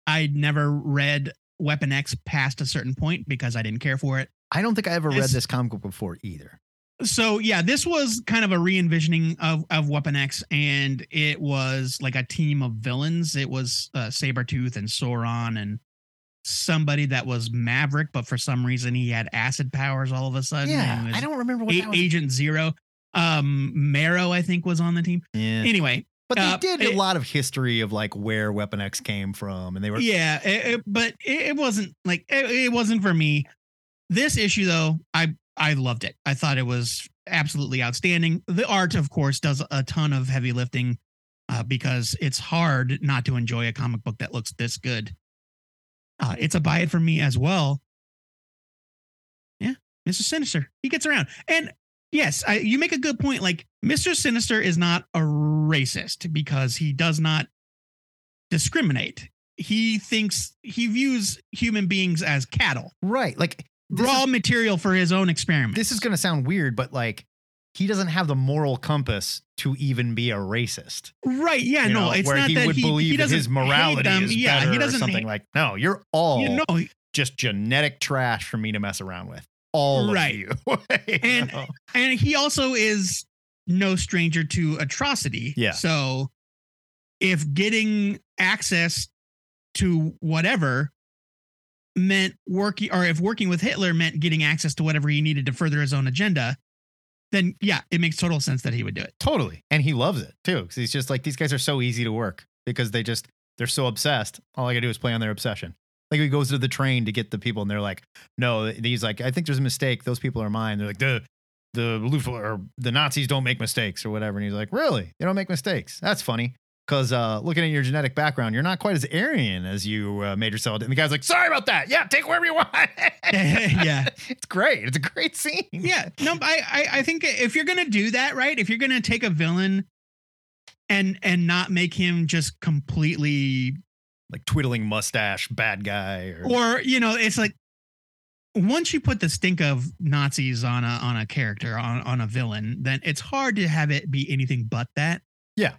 i never read weapon x past a certain point because i didn't care for it I don't think I ever read this comic book before either. so yeah this was kind of a re-envisioning of of weapon x and it was like a team of villains it was uh, sabretooth and sauron and somebody that was maverick but for some reason he had acid powers all of a sudden Yeah, was I don't remember what A- that was. agent zero um marrow i think was on the team Yeah. anyway But they Uh, did it- a lot of history of like where Weapon X came from, and they were yeah, it- it- but it, it wasn't like it, it wasn't for me. This issue though, I I loved it. I thought it was absolutely outstanding. The art, of course, does a ton of heavy lifting uh, because it's hard not to enjoy a comic book that looks this good. Uh, it's a buy it from me as well. Yeah, Mr. Sinister, he gets around, and yes, I, you make a good point. Like Mr. Sinister is not a racist because he does not discriminate. He thinks he views human beings as cattle, right. Like raw is, material for his own experiment. this is going to sound weird, but like he doesn't have the moral compass to even be a racist. right? Yeah, you no, know, it's where not he that would he, believe he that his morality is yeah, better he or doesn't something hate- like. No, you're all you know, just genetic trash for me to mess around with. All Right. of you. You And- know? and he also is no stranger to atrocity. Yeah. So if getting access to whatever meant working, or if working with Hitler meant getting access to whatever he needed to further his own agenda, then yeah, it makes total sense that he would do it. Totally. And he loves it too. Cause he's just like, these guys are so easy to work because they just, they're so obsessed. All I gotta do is play on their obsession. Like he goes to the train to get the people and they're like, no, he's like, I think there's a mistake. Those people are mine. They're like, the, the Luft or the Nazis don't make mistakes or whatever. And he's like, really? They don't make mistakes. That's funny. Cause uh, looking at your genetic background, you're not quite as Aryan as you uh, made yourself. And the guy's like, sorry about that. Yeah, take wherever you want. Yeah. It's great. It's a great scene. yeah no I, I i think if you're gonna do that right if you're gonna take a villain and and not make him just completely Like twiddling mustache, bad guy. Or, or you know it's like once you put the stink of nazis on a on a character on on a villain then it's hard to have it be anything but that Yeah.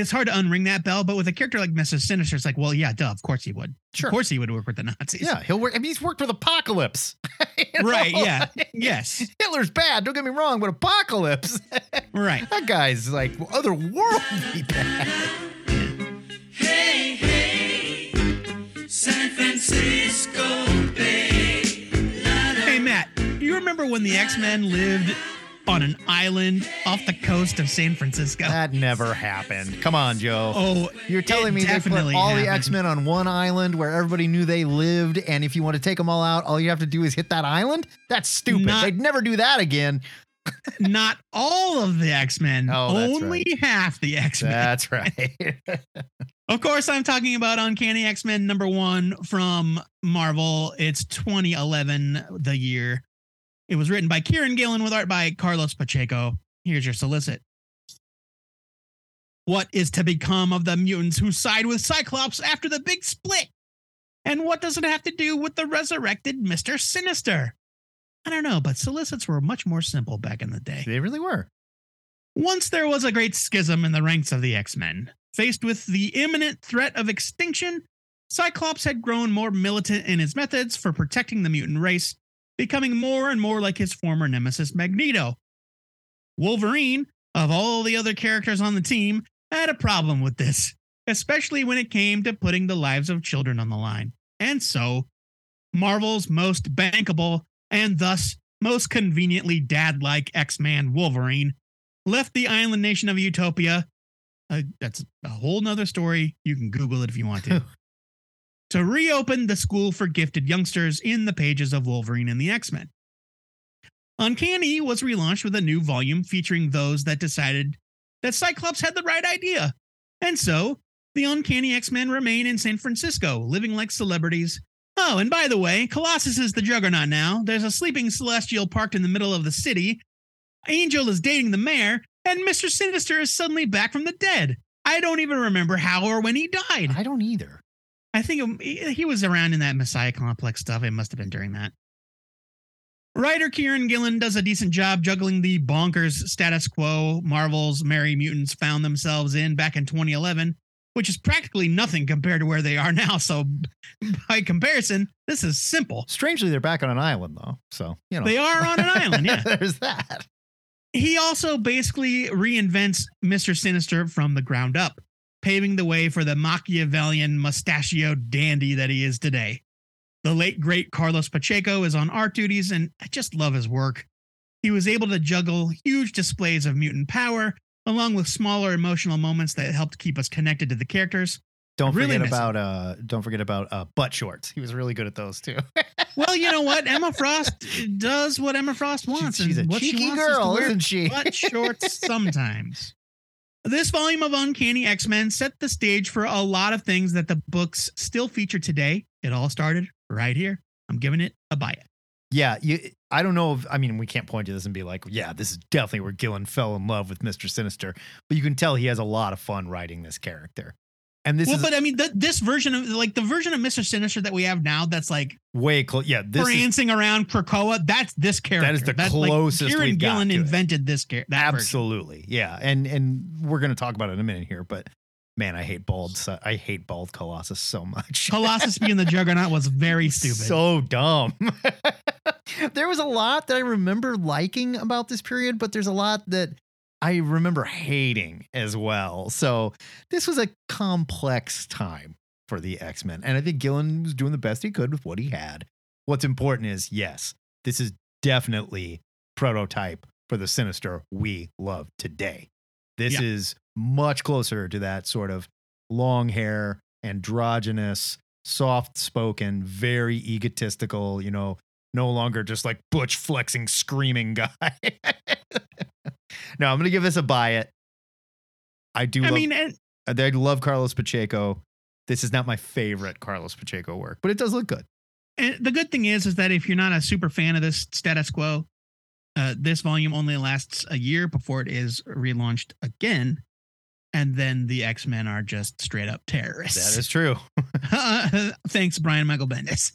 It's hard to unring that bell but with a character like mrs sinister it's like well yeah duh of course he would Sure. of course he would work with the nazis Yeah, he'll work. I mean, he's worked with Apocalypse. You know? right yeah yes Hitler's bad. Don't get me wrong, but Apocalypse, right that guy's like otherworldly bad. Hey hey, San Francisco Bay. Hey, Matt, do you remember when the X-Men lived on an island off the coast of San Francisco? That never happened. Come on, Joe. oh, You're telling me they put all the. X Men on one island where everybody knew they lived, and if you want to take them all out, all you have to do is hit that island? That's stupid. Not- They'd never do that again. Not all of the X-Men, Oh, that's only half the X-Men. That's right. Of course, I'm talking about Uncanny X-Men number one from Marvel. It's 2011, the year. It was written by Kieran Gillen with art by Carlos Pacheco. Here's your solicit. What is to become of the mutants who side with Cyclops after the big split? And what does it have to do with the resurrected Mr. Sinister? I don't know, but solicits were much more simple back in the day. they really were. Once there was a great schism in the ranks of the X Men. Faced with the imminent threat of extinction, Cyclops had grown more militant in his methods for protecting the mutant race, becoming more and more like his former nemesis Magneto. Wolverine, of all the other characters on the team, had a problem with this, especially when it came to putting the lives of children on the line. And so, Marvel's most bankable and thus most conveniently dad like X Man Wolverine left the island nation of Utopia. Uh, that's a whole nother story. You can Google it if you want to. to reopen the school for gifted youngsters in the pages of Wolverine and the X Men. Uncanny was relaunched with a new volume featuring those that decided that Cyclops had the right idea. And so, the Uncanny X Men remain in San Francisco, living like celebrities. Oh, and by the way, Colossus is the juggernaut now. There's a sleeping celestial parked in the middle of the city. Angel is dating the mayor, and Mr. Sinister is suddenly back from the dead. I don't even remember how or when he died. I don't either. I think he he was around in that Messiah complex stuff. It must have been during that. Writer Kieran Gillen does a decent job juggling the bonkers status quo Marvel's Merry Mutants found themselves in back in 2011, which is practically nothing compared to where they are now. So, by comparison, this is simple. Strangely, they're back on an island though, so you know They are on an island, yeah. There's that. He also basically reinvents Mr. Sinister from the ground up, paving the way for the Machiavellian mustachioed dandy that he is today. The late great Carlos Pacheco is on art duties, and I just love his work. He was able to juggle huge displays of mutant power along with smaller emotional moments that helped keep us connected to the characters. Don't Really forget about uh don't forget about uh butt shorts. He was really good at those too. Well, you know what? Emma Frost does what Emma Frost wants. she's and a she cheeky is girl, wear isn't she? Butt shorts sometimes. This volume of Uncanny X Men set the stage for a lot of things that the books still feature today. It all started right here. I'm giving it a buy it. Yeah, you. I don't know if I mean we can't point to this and be like, yeah, this is definitely where Gillen fell in love with Mister Sinister, but you can tell he has a lot of fun writing this character, and this well, is but I mean, th- this version of like the version of Mister Sinister that we have now, that's like way close. Yeah, this is prancing around Krakoa. That's this character. That is the That's, closest Like, Kieran Gillen invented this character. absolutely yeah, and and we're gonna talk about it in a minute here, but man, I hate bald. I hate bald Colossus so much. Colossus being the Juggernaut was very stupid. So dumb. there was a lot that I remember liking about this period, but there's a lot that I remember hating as well. So this was a complex time for the X Men. And I think Gillen was doing the best he could with what he had. What's important is yes, this is definitely prototype for the Sinister we love today. This Yeah. is much closer to that sort of long hair, androgynous, soft spoken, very egotistical, you know, no longer just like butch flexing, screaming guy. no, I'm going to give this a buy it. I do I love, mean, and, I love Carlos Pacheco. This is not my favorite Carlos Pacheco work, but it does look good. and the good thing is, is that if you're not a super fan of this status quo, uh, this volume only lasts a year before it is relaunched again, and then the X Men are just straight up terrorists. That is true. Thanks, Brian Michael Bendis.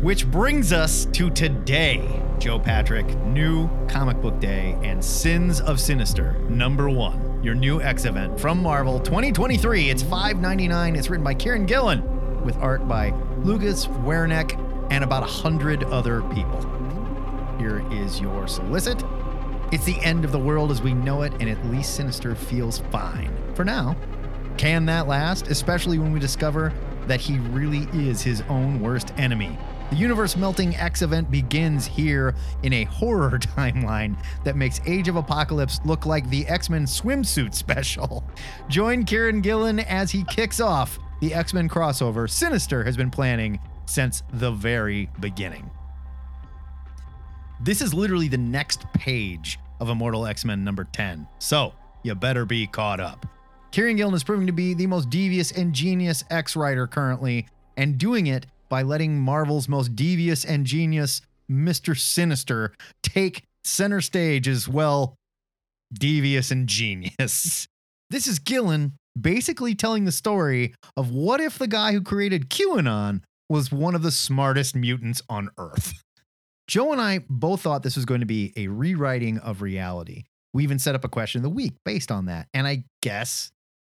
Which brings us to today, Joe Patrick, new comic book day and Sins of Sinister, number one, your new X event from Marvel 2023. It's $5.99. It's written by Kieran Gillen with art by Lucas Werneck and about a hundred other people. Here is your solicit. It's the end of the world as we know it, and at least Sinister feels fine. For now, can that last? Especially when we discover that he really is his own worst enemy. The universe melting X event begins here in a horror timeline that makes Age of Apocalypse look like the X Men swimsuit special. Join Kieran Gillen as he kicks off the X Men crossover Sinister has been planning since the very beginning. This is literally the next page of Immortal X Men number 10. So you better be caught up. Kieran Gillen is proving to be the most devious and genius X writer currently, and doing it by letting Marvel's most devious and genius Mr. Sinister take center stage as well, devious and genius. This is Gillen basically telling the story of what if the guy who created QAnon was one of the smartest mutants on Earth. Joe and I both thought this was going to be a rewriting of reality. We even set up a question of the week based on that. And I guess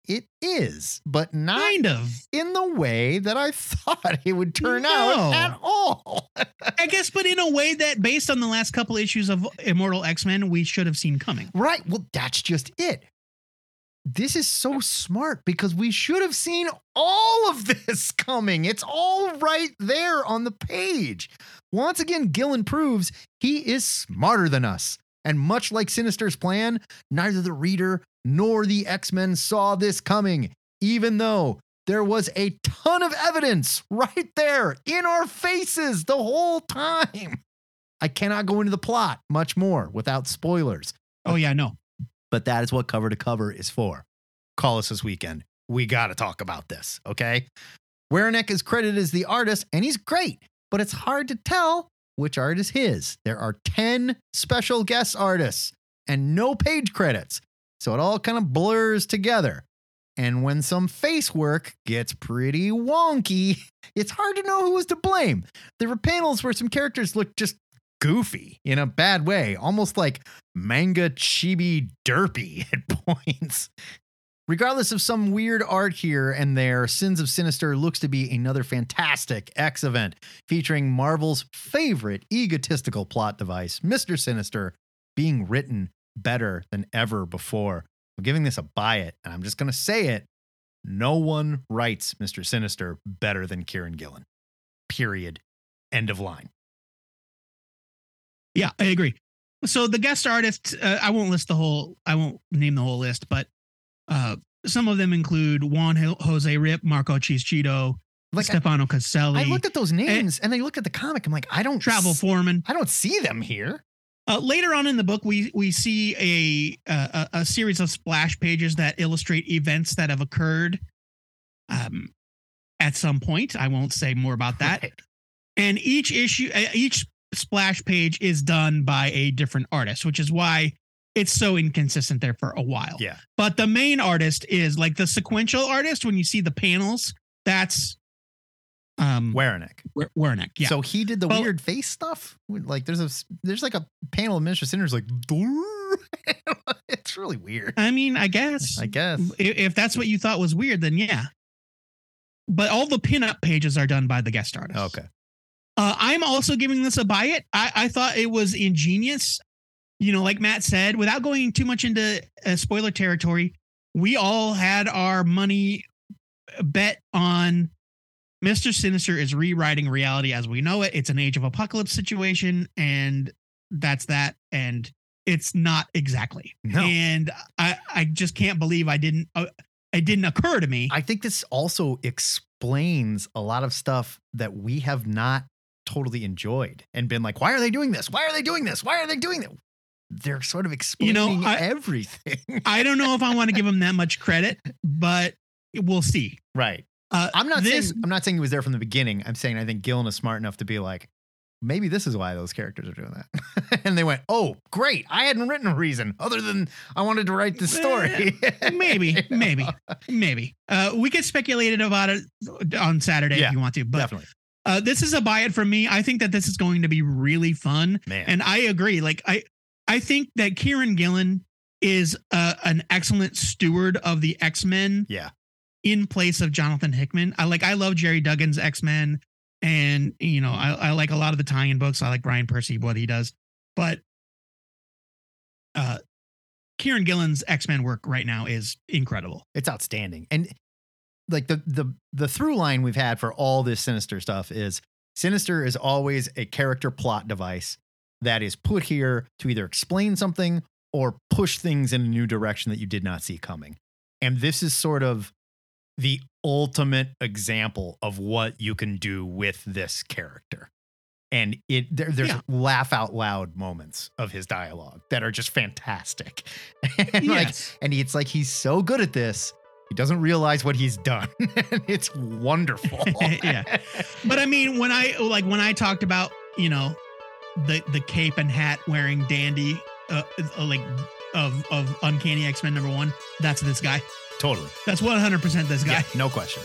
it is, but not Kind of. in the way that I thought it would turn No. out at all. I guess, but in a way that, based on the last couple issues of Immortal X Men, we should have seen coming. right. Well, that's just it. This is so smart because we should have seen all of this coming. It's all right there on the page. Once again, Gillen proves he is smarter than us. And much like Sinister's plan, neither the reader nor the X Men saw this coming, even though there was a ton of evidence right there in our faces the whole time. I cannot go into the plot much more without spoilers, Oh, yeah, no. but that is what cover to cover is for. Call us this weekend. We got to talk about this, okay? Werneck is credited as the artist, and he's great, but it's hard to tell which art is his. There are 10 special guest artists and no page credits, so it all kind of blurs together. And when some face work gets pretty wonky, it's hard to know who was to blame. There were panels where some characters looked just goofy in a bad way, almost like manga chibi derpy at points. Regardless of some weird art here and there, Sins of Sinister looks to be another fantastic X event featuring Marvel's favorite egotistical plot device, Mr. Sinister, being written better than ever before. I'm giving this a buy it, and I'm just going to say it. No one writes Mr. Sinister better than Kieran Gillen. Period. End of line. Yeah, I agree. so the guest artists, uh, I won't list the whole, I won't name the whole list, but uh, some of them include Juan Jose Ryp, Marco Checchetto, Like I, Stefano Caselli, I looked at those names and then you look at the comic. I'm like, I don't Travel s- Foreman. I don't see them here. Uh, later on in the book, we we see a, a a series of splash pages that illustrate events that have occurred um, at some point. I won't say more about that. Right. And each issue, each splash page is done by a different artist, which is why it's so inconsistent there for a while. Yeah. But the main artist is like the sequential artist. When you see the panels, that's um Werneck. Wer- Werneck. Yeah. So he did the Well- weird face stuff. Like there's a there's like a panel of Mr. Sinners like it's really weird. I mean, I guess. I guess. if, if that's what you thought was weird, then yeah. But all the pinup pages are done by the guest artist. Okay. Uh, I'm also giving this a buy it. I, I thought it was ingenious. You know, like Matt said, without going too much into uh, spoiler territory, we all had our money bet on Mr. Sinister is rewriting reality as we know it. It's an age of apocalypse situation, and that's that. And it's not exactly. No. And I, I just can't believe I didn't. Uh, it didn't occur to me. I think this also explains a lot of stuff that we have not totally enjoyed and been like, why are they doing this? Why are they doing this? Why are they doing that? They're sort of You know, explaining I- everything. I don't know if I want to give them that much credit, but we'll see. right. Uh, I'm not this. saying I'm not saying he was there from the beginning. I'm saying I think Gillen is smart enough to be like, maybe this is why those characters are doing that. and they went, oh, great. I hadn't written a reason other than I wanted to write this story. maybe, maybe, maybe. Uh, we get speculated about it on Saturday Yeah, if you want to, but Definitely. uh, this is a buy it from me. I think that this is going to be really fun, Man. and I agree. Like I, I think that Kieran Gillen is uh, an excellent steward of the X Men. Yeah. In place of Jonathan Hickman. I like. I love Gerry Duggan's X Men, and you know, I, I like a lot of the tie-in books. I like Brian Percy what he does, but uh, Kieran Gillen's X Men work right now is incredible. it's outstanding. And like the the the through line we've had for all this sinister stuff is sinister is always a character plot device that is put here to either explain something or push things in a new direction that you did not see coming. And this is sort of the ultimate example of what you can do with this character. And it there, there's Yeah. laugh out loud moments of his dialogue that are just fantastic. and like Yes. and it's like he's so good at this, he doesn't realize what he's done. it's wonderful. Yeah. But I mean, when I like when I talked about you know the the cape and hat wearing dandy, uh, uh, like of of Uncanny X Men number one, that's this guy. Totally. That's one hundred percent this guy. Yeah, no question.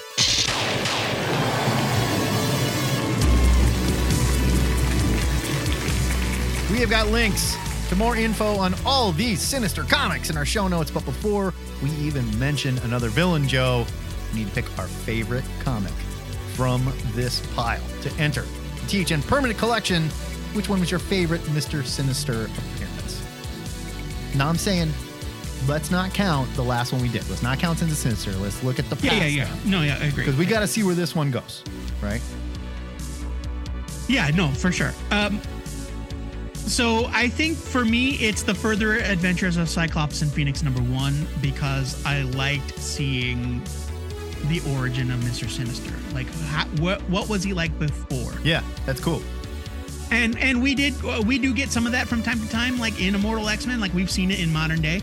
We have got links to more info on all these sinister comics in our show notes. But before we even mention another villain, Joe, we need to pick our favorite comic from this pile to enter the THN permanent collection. Which one was your favorite Mr. Sinister appearance? Now I'm saying, let's not count the last one we did. Let's not count Sins of Sinister. Let's look at the Yeah, past. yeah, yeah. No, yeah, I agree. Because we got to see where this one goes, right? Yeah, no, for sure. Um, so I think for me, it's the further adventures of Cyclops and Phoenix number one because I liked seeing the origin of Mister Sinister. Like, how, what what was he like before? Yeah, that's cool. And and we did uh, we do get some of that from time to time, like in Immortal X Men, like we've seen it in modern day.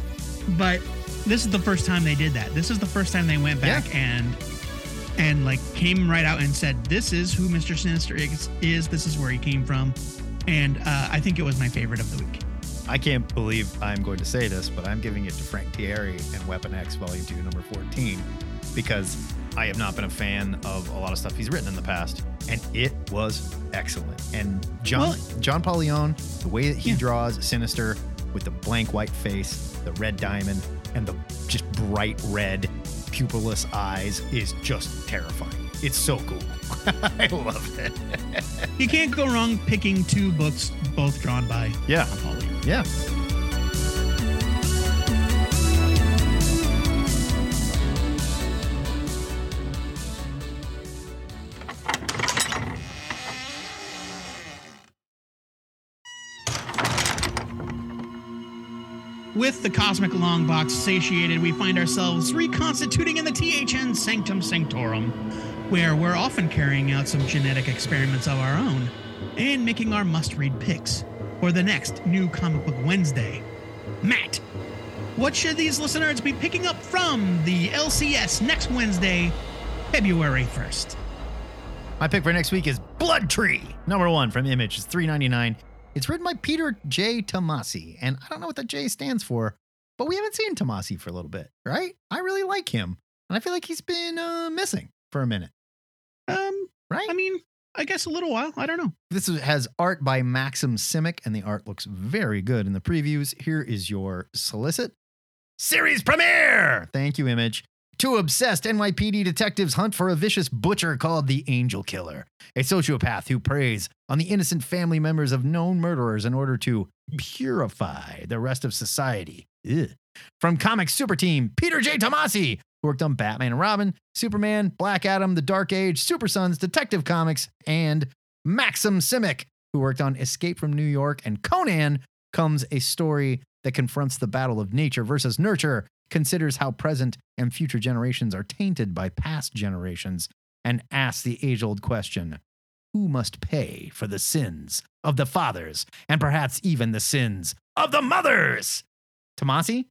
But this is the first time they did that. This is the first time they went back and and like came right out and said, "This is who Mister Sinister is, is. This is where he came from." And uh, I think it was my favorite of the week. I can't believe I'm going to say this, but I'm giving it to Frank Tieri and Weapon X Volume 2, number 14, because I have not been a fan of a lot of stuff he's written in the past, and it was excellent. And John Well- John Paul Leon, the way that he Yeah. draws Sinister with the blank white face, the red diamond, and the just bright red pupilless eyes is just terrifying. It's so cool. I love it. You can't go wrong picking two books, both drawn by Yeah. John Yeah. With the cosmic long box satiated, we find ourselves reconstituting in the THN Sanctum Sanctorum, where we're often carrying out some genetic experiments of our own and making our must read picks for the next new Comic Book Wednesday. Matt, what should these listeners be picking up from the LCS next Wednesday, February 1st? My pick for next week is Blood Tree, number one from Image. It's three ninety nine. It's written by Peter J. Tomasi, and I don't know what the J stands for, but we haven't seen Tomasi for a little bit, right? I really like him, and I feel like he's been uh, missing for a minute, Um, right? I mean, I guess a little while. I don't know. This is, has art by Maxim Simic, and the art looks very good in the previews. Here is your solicit series premiere. Thank you, Image. Two obsessed NYPD detectives hunt for a vicious butcher called the Angel Killer, a sociopath who preys on the innocent family members of known murderers in order to purify the rest of society. Ugh. From comic super team, Peter J. Tomasi, who worked on Batman and Robin, Superman, Black Adam, The Dark Age, Super Sons, Detective Comics, and Maxim Simic, who worked on Escape from New York, and Conan, comes a story that confronts the battle of nature versus nurture, considers how present and future generations are tainted by past generations, and asks the age old question who must pay for the sins of the fathers and perhaps even the sins of the mothers? Tomasi,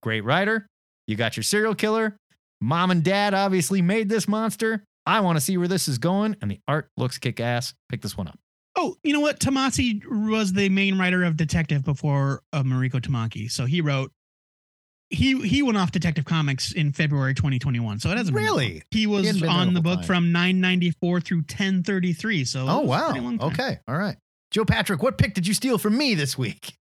great writer. You got your serial killer. Mom and dad obviously made this monster. I want to see where this is going, and the art looks kick ass. Pick this one up. Oh, you know what? Tomasi was the main writer of Detective before uh, Mariko Tamaki. So he wrote. He he went off Detective Comics in February 2021. So it hasn't Really? He was there on the book time. from 994 through 1033. So Oh, wow. pretty long time. Okay. All right. Joe Patrick, what pick did you steal from me this week?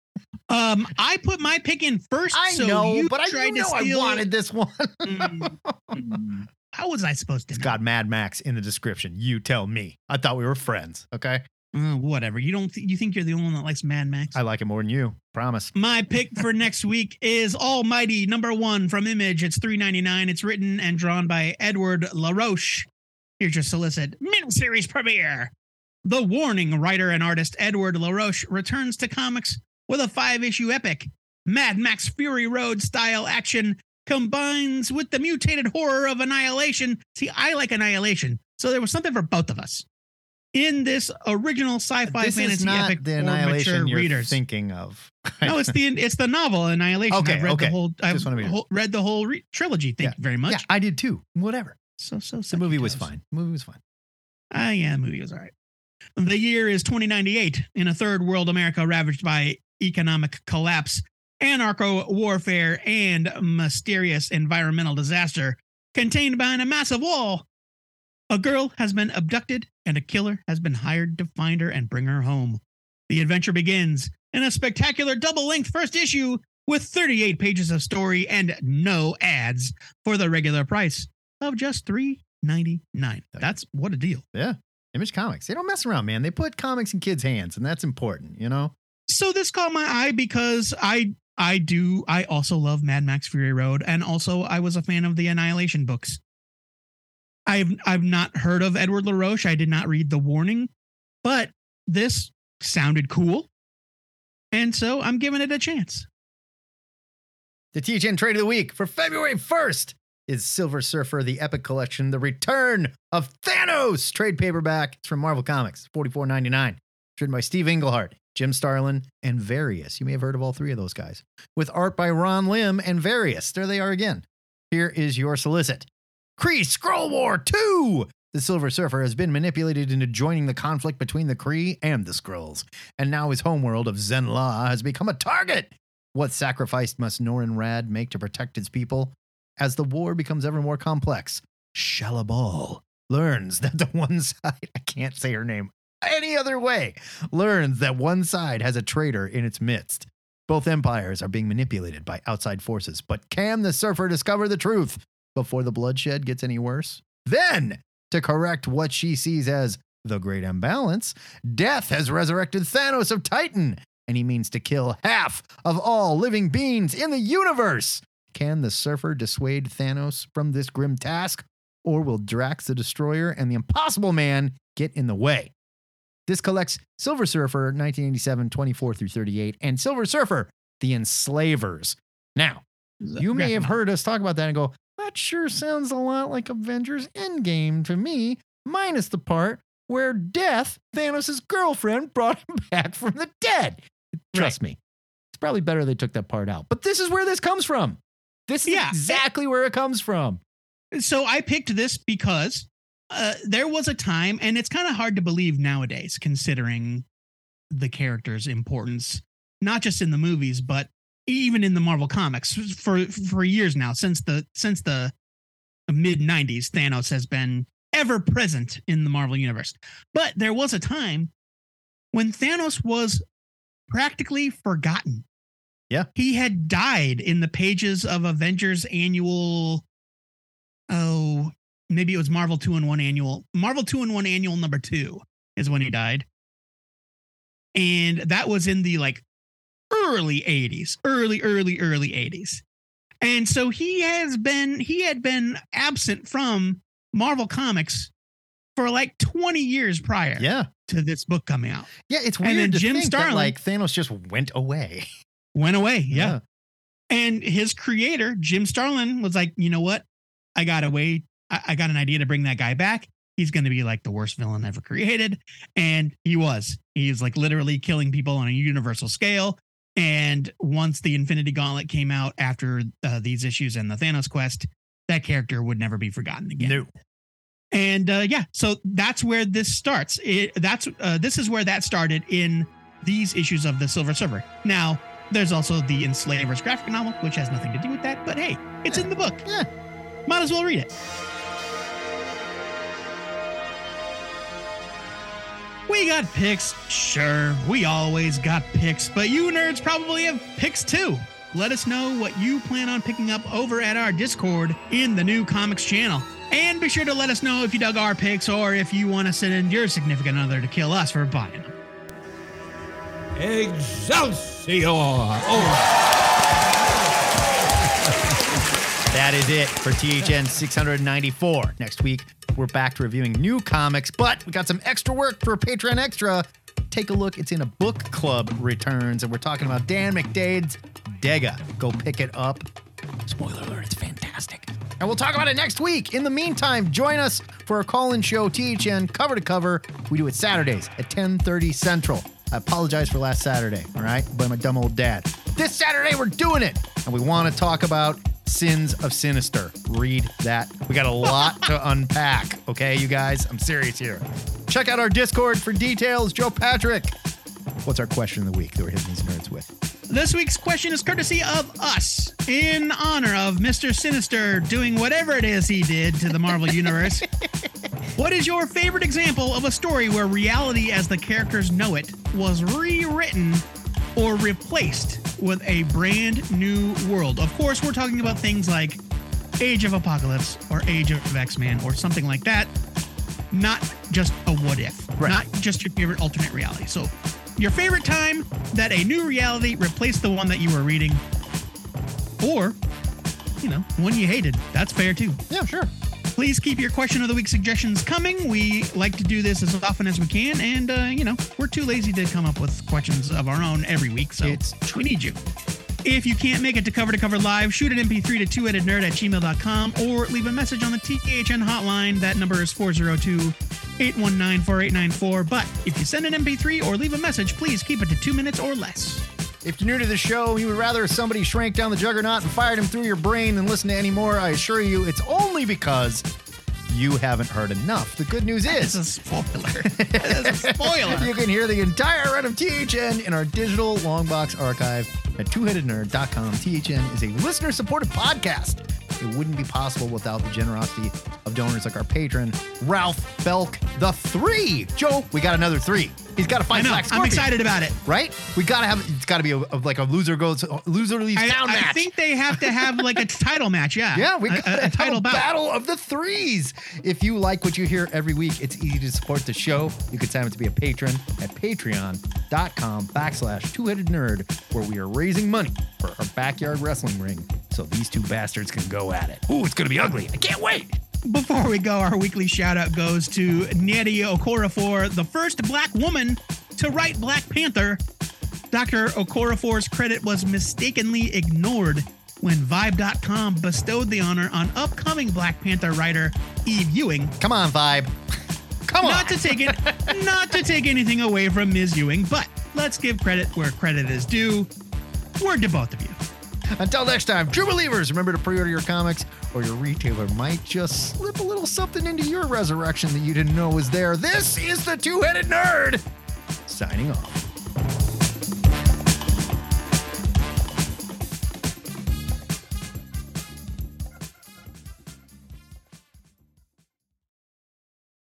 Um, I put my pick in first. I so know, but I tried know I steal it. wanted this one. Mm, mm. How was I supposed to? it's know? got Mad Max in the description. You tell me. I thought we were friends. Okay. Uh, whatever. You don't. Th- you think you're the only one that likes Mad Max? I like it more than you. Promise. My pick for next week is Almighty number one from Image. It's three ninety nine. It's written and drawn by Edward LaRoche. Here's your solicit miniseries premiere. The Warning writer and artist Edward LaRoche returns to comics with a five issue epic. Mad Max Fury Road style action combines with the mutated horror of Annihilation. See, I like Annihilation, so there was something for both of us. In this original sci-fi this fantasy epic the annihilation you're readers thinking of. no, it's the it's the novel Annihilation. Okay, I've read okay. the whole. I've Just wanna be- whole- read the whole re- trilogy. Thank Yeah. you very much. Yeah, I did too. Whatever. So so The movie was fine. The movie was fine. Ah, yeah, the movie was all right. The year is 2098 in a third world America ravaged by economic collapse, anarcho warfare, and mysterious environmental disaster. Contained behind a massive wall, a girl has been abducted and a killer has been hired to find her and bring her home. The adventure begins in a spectacular double length first issue with 38 pages of story and no ads for the regular price of just $3.99. That's what a deal. Yeah. Image Comics. They don't mess around, man. They put comics in kids' hands, and that's important, you know? so this caught my eye because I I do I also love Mad Max Fury Road and also I was a fan of the Annihilation books. I've I've not heard of Edward LaRoche. I did not read The Warning, but this sounded cool. And so I'm giving it a chance. The THN trade of the week for February 1st is Silver Surfer, the Epic Collection, The Return of Thanos trade paperback. It's from Marvel Comics, $44.99. It's written by Steve Englehart, Jim Starlin, and Various. You may have heard of all three of those guys. With art by Ron Lim and Various. There they are again. Here is your solicit. Kree Skrull War 2! The Silver Surfer has been manipulated into joining the conflict between the Kree and the Skrulls, and now his homeworld of Zenn-La has become a target. What sacrifice must Norrin Radd make to protect its people? As the war becomes ever more complex, Shalla-Bal learns that the one side, I can't say her name any other way, learns that one side has a traitor in its midst. Both empires are being manipulated by outside forces, but can the surfer discover the truth before the bloodshed gets any worse? Then, to correct what she sees as the great imbalance, Death has resurrected Thanos of Titan, and he means to kill half of all living beings in the universe. Can the surfer dissuade Thanos from this grim task, or will Drax the Destroyer and the Impossible Man get in the way? This collects Silver Surfer 1987 24 through 38 and Silver Surfer the enslavers. Now, you may have heard us talk about that and go, that sure sounds a lot like Avengers Endgame to me, minus the part where Death, Thanos' girlfriend, brought him back from the dead. Trust me, it's probably better they took that part out. But this is where this comes from. This is Yeah. exactly where it comes from. So I picked this because uh, there was a time, and it's kind of hard to believe nowadays, considering the character's importance, not just in the movies, but even in the Marvel comics for for years now. Since the since the, mid '90s, Thanos has been ever present in the Marvel universe. But there was a time when Thanos was practically forgotten. Yeah. he had died in the pages of Avengers annual oh, maybe it was Marvel Two-in-One annual. Marvel Two-in-One annual number 2 is when he died. And that was in the like early 80s, early early early 80s. And so he has been he had been absent from Marvel Comics for like 20 years prior Yeah. to this book coming out. Yeah, it's And weird then to Jim think that Starlin- like Thanos just went away. Went away. yeah. And his creator, Jim Starlin, was like, you know what? I got a way. I, I got an idea to bring that guy back. He's going to be like the worst villain ever created. And he was. He's like literally killing people on a universal scale. And once the Infinity Gauntlet came out after uh, these issues and the Thanos quest, that character would never be forgotten again. No. And uh, yeah, so that's where this starts. It, that's uh, this is where that started in these issues of the Silver Surfer. Now, there's also the Enslavers graphic novel, which has nothing to do with that, but hey, it's in the book. Yeah. Might as well read it. We got picks, sure. We always got picks, but you nerds probably have picks too. Let us know what you plan on picking up over at our Discord in the new comics channel. And be sure to let us know if you dug our picks or if you want to send in your significant other to kill us for buying them. Excelsior! Oh, That is it for THN 694. Next week, we're back to reviewing new comics, but we got some extra work for Patreon Extra. Take a look. It's in a book club returns, and we're talking about Dan McDaid's Dega. Go pick it up. Spoiler alert, it's fantastic. And we'll talk about it next week. In the meantime, join us for our call-in show, THN Cover to Cover. We do it Saturdays at 10:30 Central. I apologize for last Saturday, all right? By my dumb old dad. This Saturday, we're doing it. And we want to talk about Sins of Sinister. Read that. We got a lot to unpack, okay, you guys? I'm serious here. Check out our Discord for details. Joe Patrick. What's our question of the week that we're hitting these nerds with? This week's question is courtesy of us in honor of Mr. Sinister doing whatever it is he did to the Marvel Universe. what is your favorite example of a story where reality as the characters know it was rewritten or replaced with a brand new world? Of course, we're talking about things like Age of Apocalypse or Age of X Men or something like that. Not just a what if, Right. not just your favorite alternate reality. So, your favorite time that a new reality replaced the one that you were reading, or, you know, one you hated. That's fair too. Yeah, sure. Please keep your question of the week suggestions coming. We like to do this as often as we can, and, uh, you know, we're too lazy to come up with questions of our own every week, so It's we need you. If you can't make it to Cover to Cover Live, shoot an MP3 to two-headed-nerd at gmail.com or leave a message on the THN hotline. That number is 402-819-4894. But if you send an MP3 or leave a message, please keep it to two minutes or less. If you're new to the show, you would rather somebody shrank down the juggernaut and fired him through your brain than listen to any more, I assure you, it's only because you haven't heard enough. The good news is a spoiler. A spoiler. you can hear the entire run of THN in our digital longbox archive at twoheadednerd.com. THN is a listener supported podcast. It wouldn't be possible without the generosity of donors like our patron, Ralph Belk the Three. Joe, we got another three. He's got to I fight. Black I'm excited about it. Right? We gotta have it's gotta be a, a- like a loser goes loser leaves I, town I match. think they have to have like a title match. Yeah. yeah, we got a, a a, title bout. battle of the threes. If you like what you hear every week, it's easy to support the show. You can sign up to be a patron at patreon.com backslash two-headed nerd, where we are raising money for our backyard wrestling ring so these two bastards can go at it. Ooh, it's gonna be ugly. I can't wait. Before we go, our weekly shout out goes to Nnedi Okorafor the first black woman to write Black Panther. Dr. Okorafor's credit was mistakenly ignored when Vibe.com bestowed the honor on upcoming Black Panther writer Eve Ewing. Come on, Vibe. Come on. Not to take it, not to take anything away from Ms. Ewing, but let's give credit where credit is due. Word to both of you. Until next time, true believers, remember to pre-order your comics or your retailer might just slip a little something into your resurrection that you didn't know was there. This is the two-headed nerd signing off.